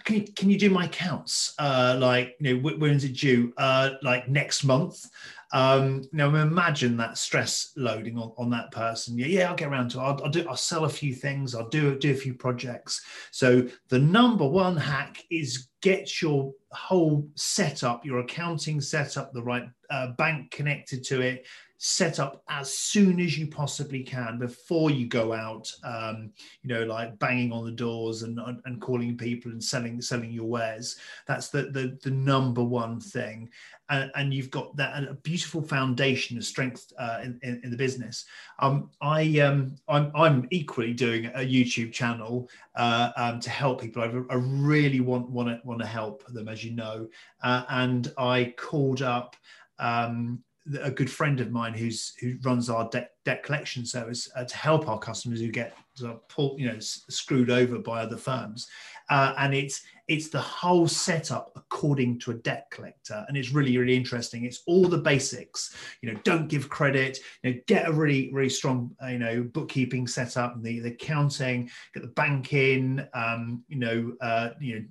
can you can you do my counts Uh, like you know, when's it due? Uh, like next month. Um, now imagine that stress loading on, on that person. Yeah, yeah, I'll get around to it. I'll, I'll, do. I'll sell a few things. I'll do do a few projects. So the number one hack is get your whole setup, your accounting setup, the right bank connected to it, set up as soon as you possibly can before you go out um, you know like banging on the doors and, and calling people and selling selling your wares. That's the the, the number one thing. And, and you've got that a beautiful foundation of strength uh, in, in, in, the business. Um, i um, I'm, I'm equally doing a youtube channel uh, um, to help people. I, I really want want to want to help them as you know. Uh, and i called up um, a good friend of mine who's who runs our debt, debt collection service uh, to help our customers who get sort pulled, you know, screwed over by other firms. Uh, and it's it's the whole setup according to a debt collector, and it's really really interesting. It's all the basics. You know, don't give credit. You know, get a really really strong uh, you know bookkeeping setup and the the accounting. Get the banking. Um, you know, uh, you know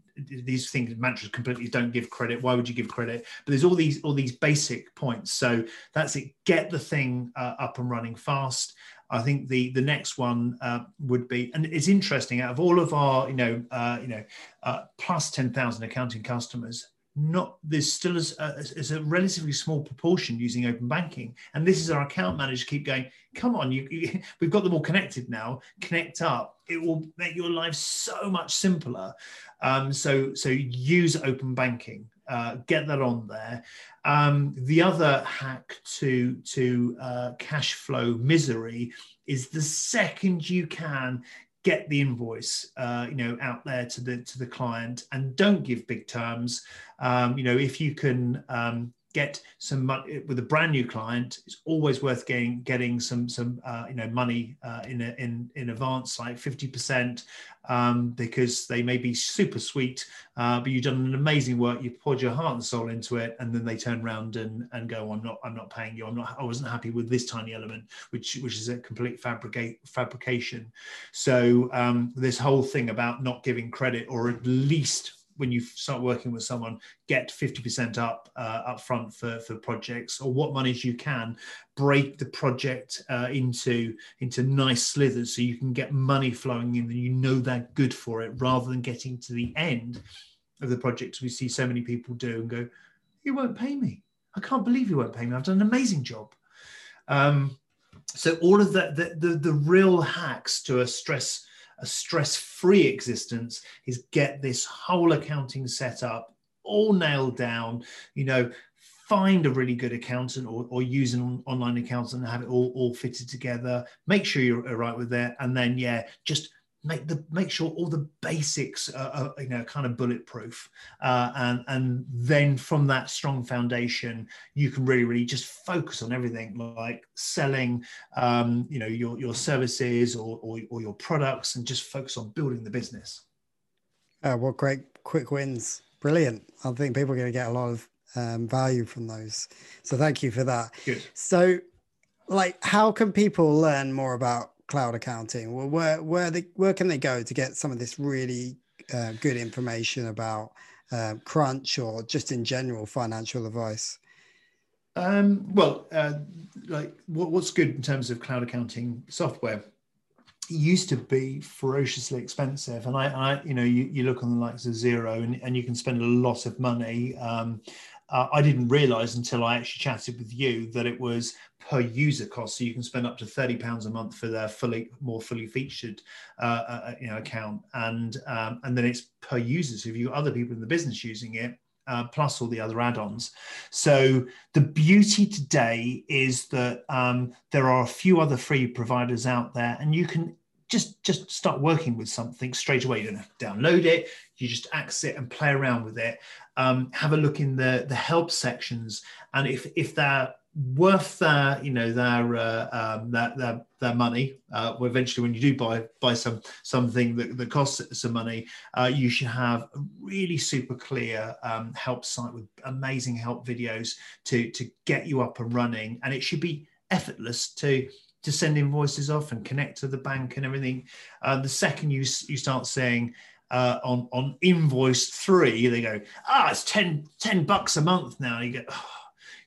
these things mantras completely don't give credit why would you give credit but there's all these all these basic points so that's it get the thing uh, up and running fast I think the the next one uh, would be, and it's interesting. Out of all of our, you know, uh, you know, uh, plus ten thousand accounting customers, not there's still as a, as a relatively small proportion using open banking, and this is our account manager keep going. Come on, you, you we've got them all connected now. Connect up. It will make your life so much simpler. Um, so so use open banking. Uh, get that on there. Um, the other hack to to uh, cash flow misery is the second you can get the invoice uh, you know out there to the to the client and don't give big terms um, you know if you can um, get some money with a brand new client. It's always worth getting getting some some uh, you know money uh, in a, in in advance, like fifty percent, um, because they may be super sweet, uh, but you've done an amazing work. You poured your heart and soul into it, and then they turn around and and go, "I'm not I'm not paying you. I'm not. I wasn't happy with this tiny element, which which is a complete fabricate fabrication." So um, this whole thing about not giving credit or at least when you start working with someone, get 50% up uh, up front for, for projects or what monies you can, break the project uh, into, into nice slithers so you can get money flowing in and you know they're good for it rather than getting to the end of the project. We see so many people do and go, you won't pay me. I can't believe you won't pay me. I've done an amazing job. Um, so all of that, the, the, the real hacks to a stress a stress free existence is get this whole accounting set up, all nailed down, you know, find a really good accountant or, or use an online accountant and have it all, all fitted together. Make sure you're right with that. And then, yeah, just make the make sure all the basics are, are you know kind of bulletproof. Uh, and and then from that strong foundation you can really really just focus on everything like selling um, you know your your services or, or, or your products and just focus on building the business. Uh, what great quick wins. Brilliant. I think people are going to get a lot of um, value from those. So thank you for that. Good. so like how can people learn more about cloud accounting? Well, where where they, where can they go to get some of this really uh, good information about uh, Crunch or just in general financial advice? Um, well, uh, like what, what's good in terms of cloud accounting software It used to be ferociously expensive and I, I you know you, you look on the likes of Xero, and, and you can spend a lot of money um, uh, I didn't realize until I actually chatted with you that it was per user cost. So you can spend up to thirty pounds a month for their fully more fully featured uh, uh, uh, you know account, and um, and then it's per user. So if you've got other people in the business using it, uh, plus all the other add-ons. So the beauty today is that um, there are a few other free providers out there, and you can just just start working with something straight away. You don't have to download it. You just access it and play around with it. Um, have a look in the the help sections, and if if they're worth their you know their uh, um, their, their, their money, uh, well, eventually when you do buy buy some something that, that costs some money, uh, you should have a really super clear um, help site with amazing help videos to to get you up and running, and it should be effortless to to send invoices off and connect to the bank and everything. Uh, the second you you start saying uh, on on invoice three, they go, ah, it's 10, 10 bucks a month now. You go, oh,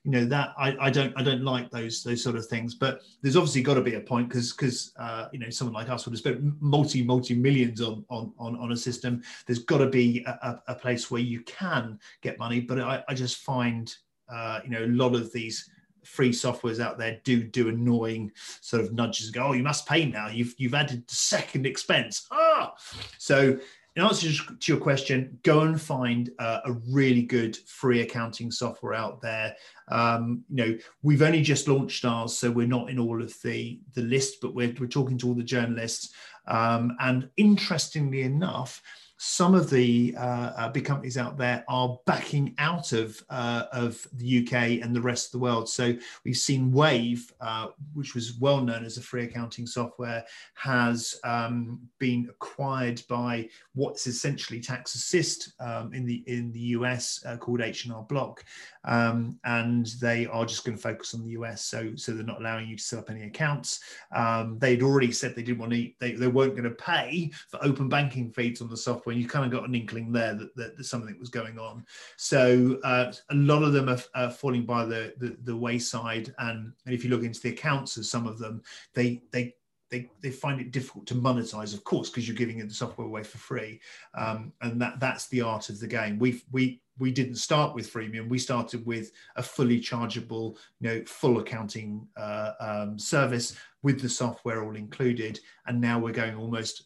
you know that I, I don't I don't like those those sort of things. But there's obviously got to be a point because because uh, you know someone like us would have spent multi multi millions on on on, on a system. There's got to be a, a, place where you can get money. But I, I just find uh, you know a lot of these free softwares out there do do annoying sort of nudges go oh you must pay now. You've you've added the second expense. Ah! So in answer to your question go and find uh, a really good free accounting software out there. Um, you know we've only just launched ours so we're not in all of the the list but we're, we're talking to all the journalists. Um, and interestingly enough some of the uh, uh, big companies out there are backing out of uh, of the UK and the rest of the world. So we've seen Wave, uh, which was well known as a free accounting software, has um, been acquired by what's essentially Tax Assist um, in the in the US uh, called H&R Block, um, and they are just going to focus on the US. So so they're not allowing you to set up any accounts. Um, they'd already said they didn't want to. They, they weren't going to pay for open banking feeds on the software you kind of got an inkling there that, that, that something was going on. So uh, a lot of them are, are falling by the, the, the wayside. And, and if you look into the accounts of some of them, they they they, they find it difficult to monetize, of course, because you're giving the software away for free, um, and that that's the art of the game. We we we didn't start with freemium. We started with a fully chargeable, you know, full accounting uh, um, service with the software all included, and now we're going almost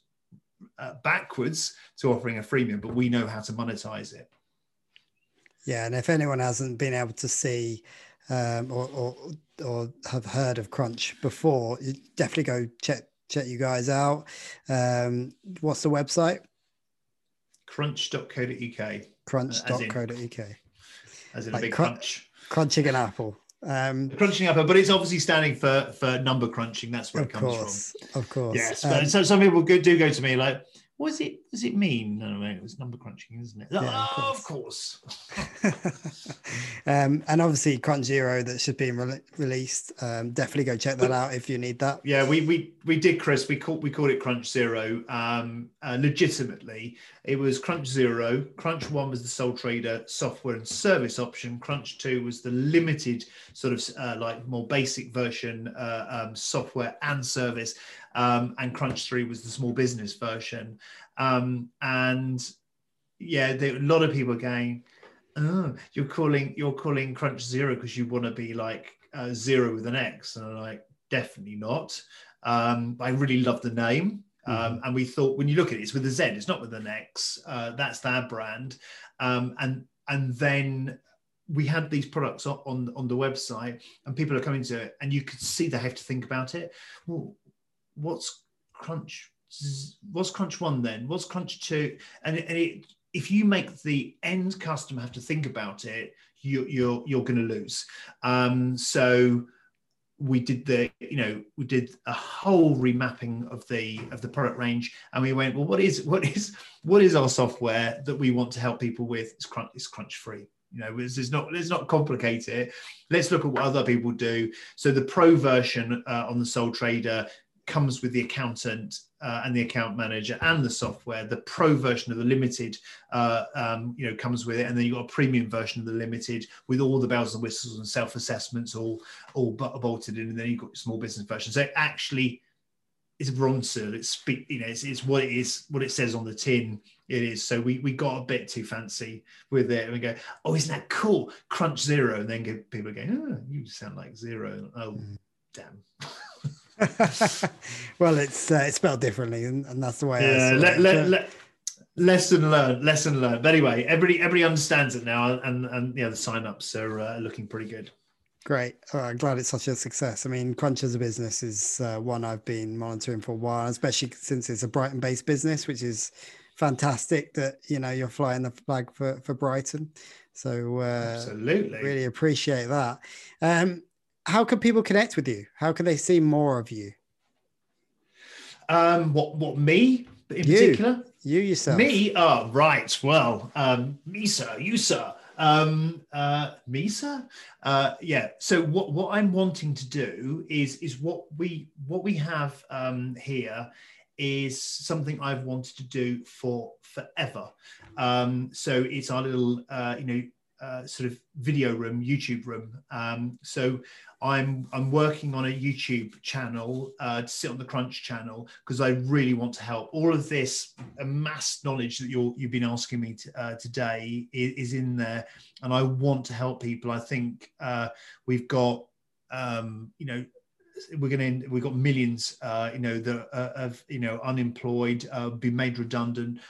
uh, backwards to offering a freemium, but we know how to monetize it. Yeah, and if anyone hasn't been able to see um, or, or, or have heard of Crunch before, definitely go check check you guys out. Um, what's the website? Crunch.co.uk. Crunch.co.uk. As in, as in like a big crunch. crunching an apple. Um, crunching apple, but it's obviously standing for for number crunching. That's where it comes course, from. Of course, yes. Um, so some people do go to me like, what does it does it mean? No, no, it was number crunching, isn't it? Yeah, oh, of course. Of course. um, and obviously Crunch Zero that's just been re- released. Um, definitely go check that out if you need that. Yeah, we we we did, Chris. We called we called it Crunch Zero. Um, uh, legitimately, it was Crunch Zero. Crunch One was the sole trader software and service option. Crunch Two was the limited sort of uh, like more basic version uh, um, software and service um, and Crunch 3 was the small business version. Um, and yeah, there, a lot of people are going, oh, you're calling you're calling Crunch Zero because you want to be like uh, Xero with an X, and I'm like, definitely not. Um, I really love the name. Um, mm-hmm. and we thought when you look at it, it's with a Z, it's not with an X. Uh, that's their brand. Um, and and then we had these products on on the website, and people are coming to it, and you could see they have to think about it. Well, what's crunch what's crunch one then? What's crunch two? And, and it, if you make the end customer have to think about it you, you're you're going to lose. Um, so we did the you know we did a whole remapping of the of the product range and we went well what is what is what is our software that we want to help people with? It's crunch it's crunch free. You know it's, it's not let's not complicate it. Let's look at what other people do. So the pro version uh, on the sole trader comes with the accountant uh, and the account manager and the software. The pro version of the limited, uh, um, you know, comes with it, and then you've got a premium version of the limited with all the bells and whistles and self assessments all all bolted in, and then you've got your small business version. So actually, it's Ronseal. It's you know, it's, it's what it is, what it says on the tin. It is. So we we got a bit too fancy with it, and we go, oh, isn't that cool? Crunch zero, and then people go, oh, you sound like Xero. Oh, mm. damn. well, it's uh, it's spelled differently, and, and that's the way. Yeah, let, let, let, lesson learned. Lesson learned. But anyway, everybody everybody understands it now, and and yeah, the sign-ups are uh, looking pretty good. Great. I'm glad it's such a success. I mean, Crunch as a business is uh, one I've been monitoring for a while, especially since it's a Brighton-based business, which is fantastic. That you know you're flying the flag for for Brighton. So uh, absolutely, really appreciate that. Um, how can people connect with you? How can they see more of you? Um, what what me in you, particular? You yourself. Me? Oh, right. Well, um, me sir, you sir. Um, uh, me sir. Uh, yeah. So what what I'm wanting to do is is what we what we have um, here is something I've wanted to do for forever. Um, so it's our little, uh, you know, uh, sort of video room, YouTube room. Um, so I'm I'm working on a YouTube channel uh, to sit on the Crunch channel because I really want to help. All of this amassed knowledge that you're you've been asking me to, uh, today is, is, in there, and I want to help people. I think uh, we've got um, you know we're going to we've got millions uh, you know that uh, of you know unemployed uh, been made redundant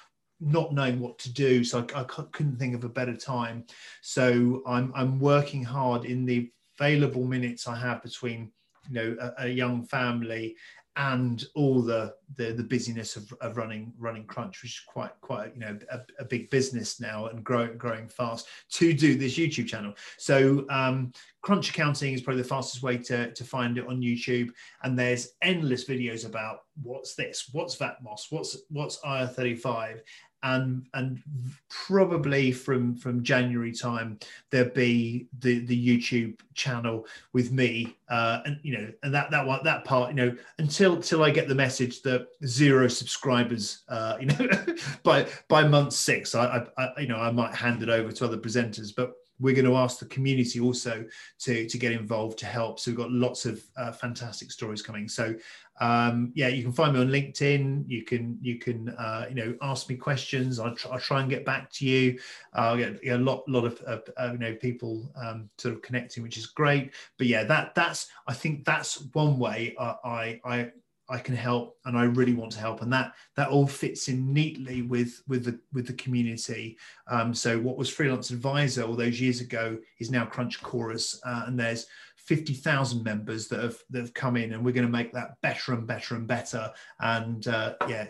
not knowing what to do so I, I, couldn't think of a better time. So i'm i'm working hard in the available minutes I have between you know a, a young family and all the the, the busyness of, of running running crunch which is quite quite you know a, a, big business now and growing growing fast to do this youtube channel. So um, crunch accounting is probably the fastest way to, to find it on youtube and there's endless videos about what's this what's VAT MOSS what's what's ir35 and and probably from from January time there'll be the the YouTube channel with me uh, and you know and that that one that part you know until until I get the message that zero subscribers uh, you know by by month six I, I, I you know I might hand it over to other presenters but we're going to ask the community also to to get involved to help. So we've got lots of uh, fantastic stories coming. So um, yeah you can find me on linkedin. You can you can uh, you know ask me questions. I'll, try, I'll try and get back to you. I'll get, get a lot lot of uh, you know people um, sort of connecting which is great. But yeah that that's i think that's one way i i I can help and I really want to help. And that that all fits in neatly with with the with the community. Um, so what was freelance advisor all those years ago is now crunch chorus uh, and there's 50,000 members that have that have come in and we're going to make that better and better and better and uh, yeah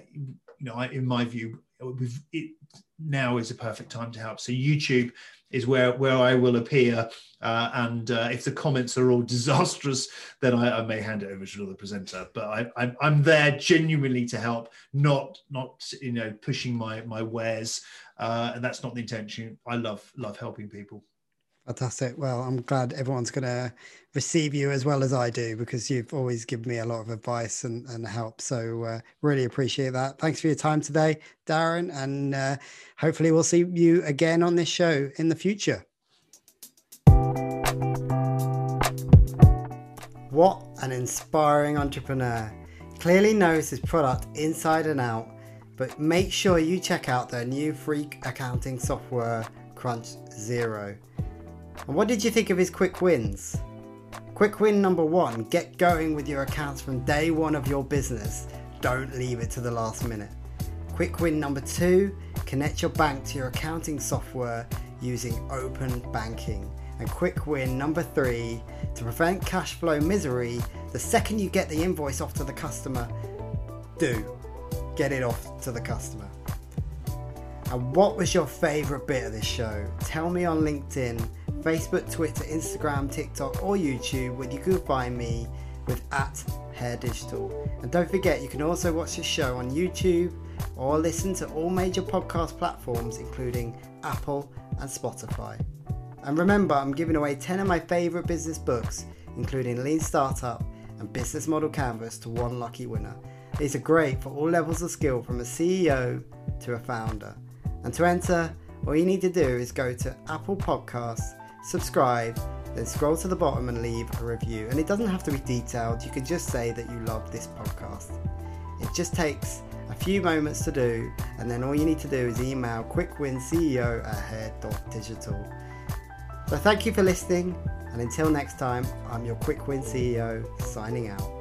you know, in my view, it, now is a perfect time to help. So YouTube is where where I will appear, uh, and uh, if the comments are all disastrous, then I, I, may hand it over to another presenter. But I, I'm, I'm there genuinely to help, not not you know pushing my my wares, uh, and that's not the intention. I love love helping people. Fantastic. Well, I'm glad everyone's going to receive you as well as I do because you've always given me a lot of advice and, and help. So, uh, really appreciate that. Thanks for your time today, Darren. And uh, hopefully, we'll see you again on this show in the future. What an inspiring entrepreneur. Clearly knows his product inside and out, but make sure you check out their new free accounting software, Crunch Zero. And what did you think of his quick wins? Quick win number one get going with your accounts from day one of your business. Don't leave it to the last minute. Quick win number two connect your bank to your accounting software using open banking. And quick win number three to prevent cash flow misery, the second you get the invoice off to the customer, do get it off to the customer. And what was your favourite bit of this show? Tell me on LinkedIn Facebook, Twitter, Instagram, TikTok, or YouTube, where you can find me with at Hare Digital. And don't forget, you can also watch the show on YouTube or listen to all major podcast platforms, including Apple and Spotify. And remember, I'm giving away 10 of my favourite business books, including Lean Startup and Business Model Canvas, to one lucky winner. These are great for all levels of skill, from a CEO to a founder. And to enter, all you need to do is go to Apple Podcasts subscribe, then scroll to the bottom and leave a review. And it doesn't have to be detailed, you can just say that you love this podcast. It just takes a few moments to do, and then all you need to do is email quickwinceo at hare.digital. So thank you for listening, and until next time, I'm your Quick Win CEO signing out.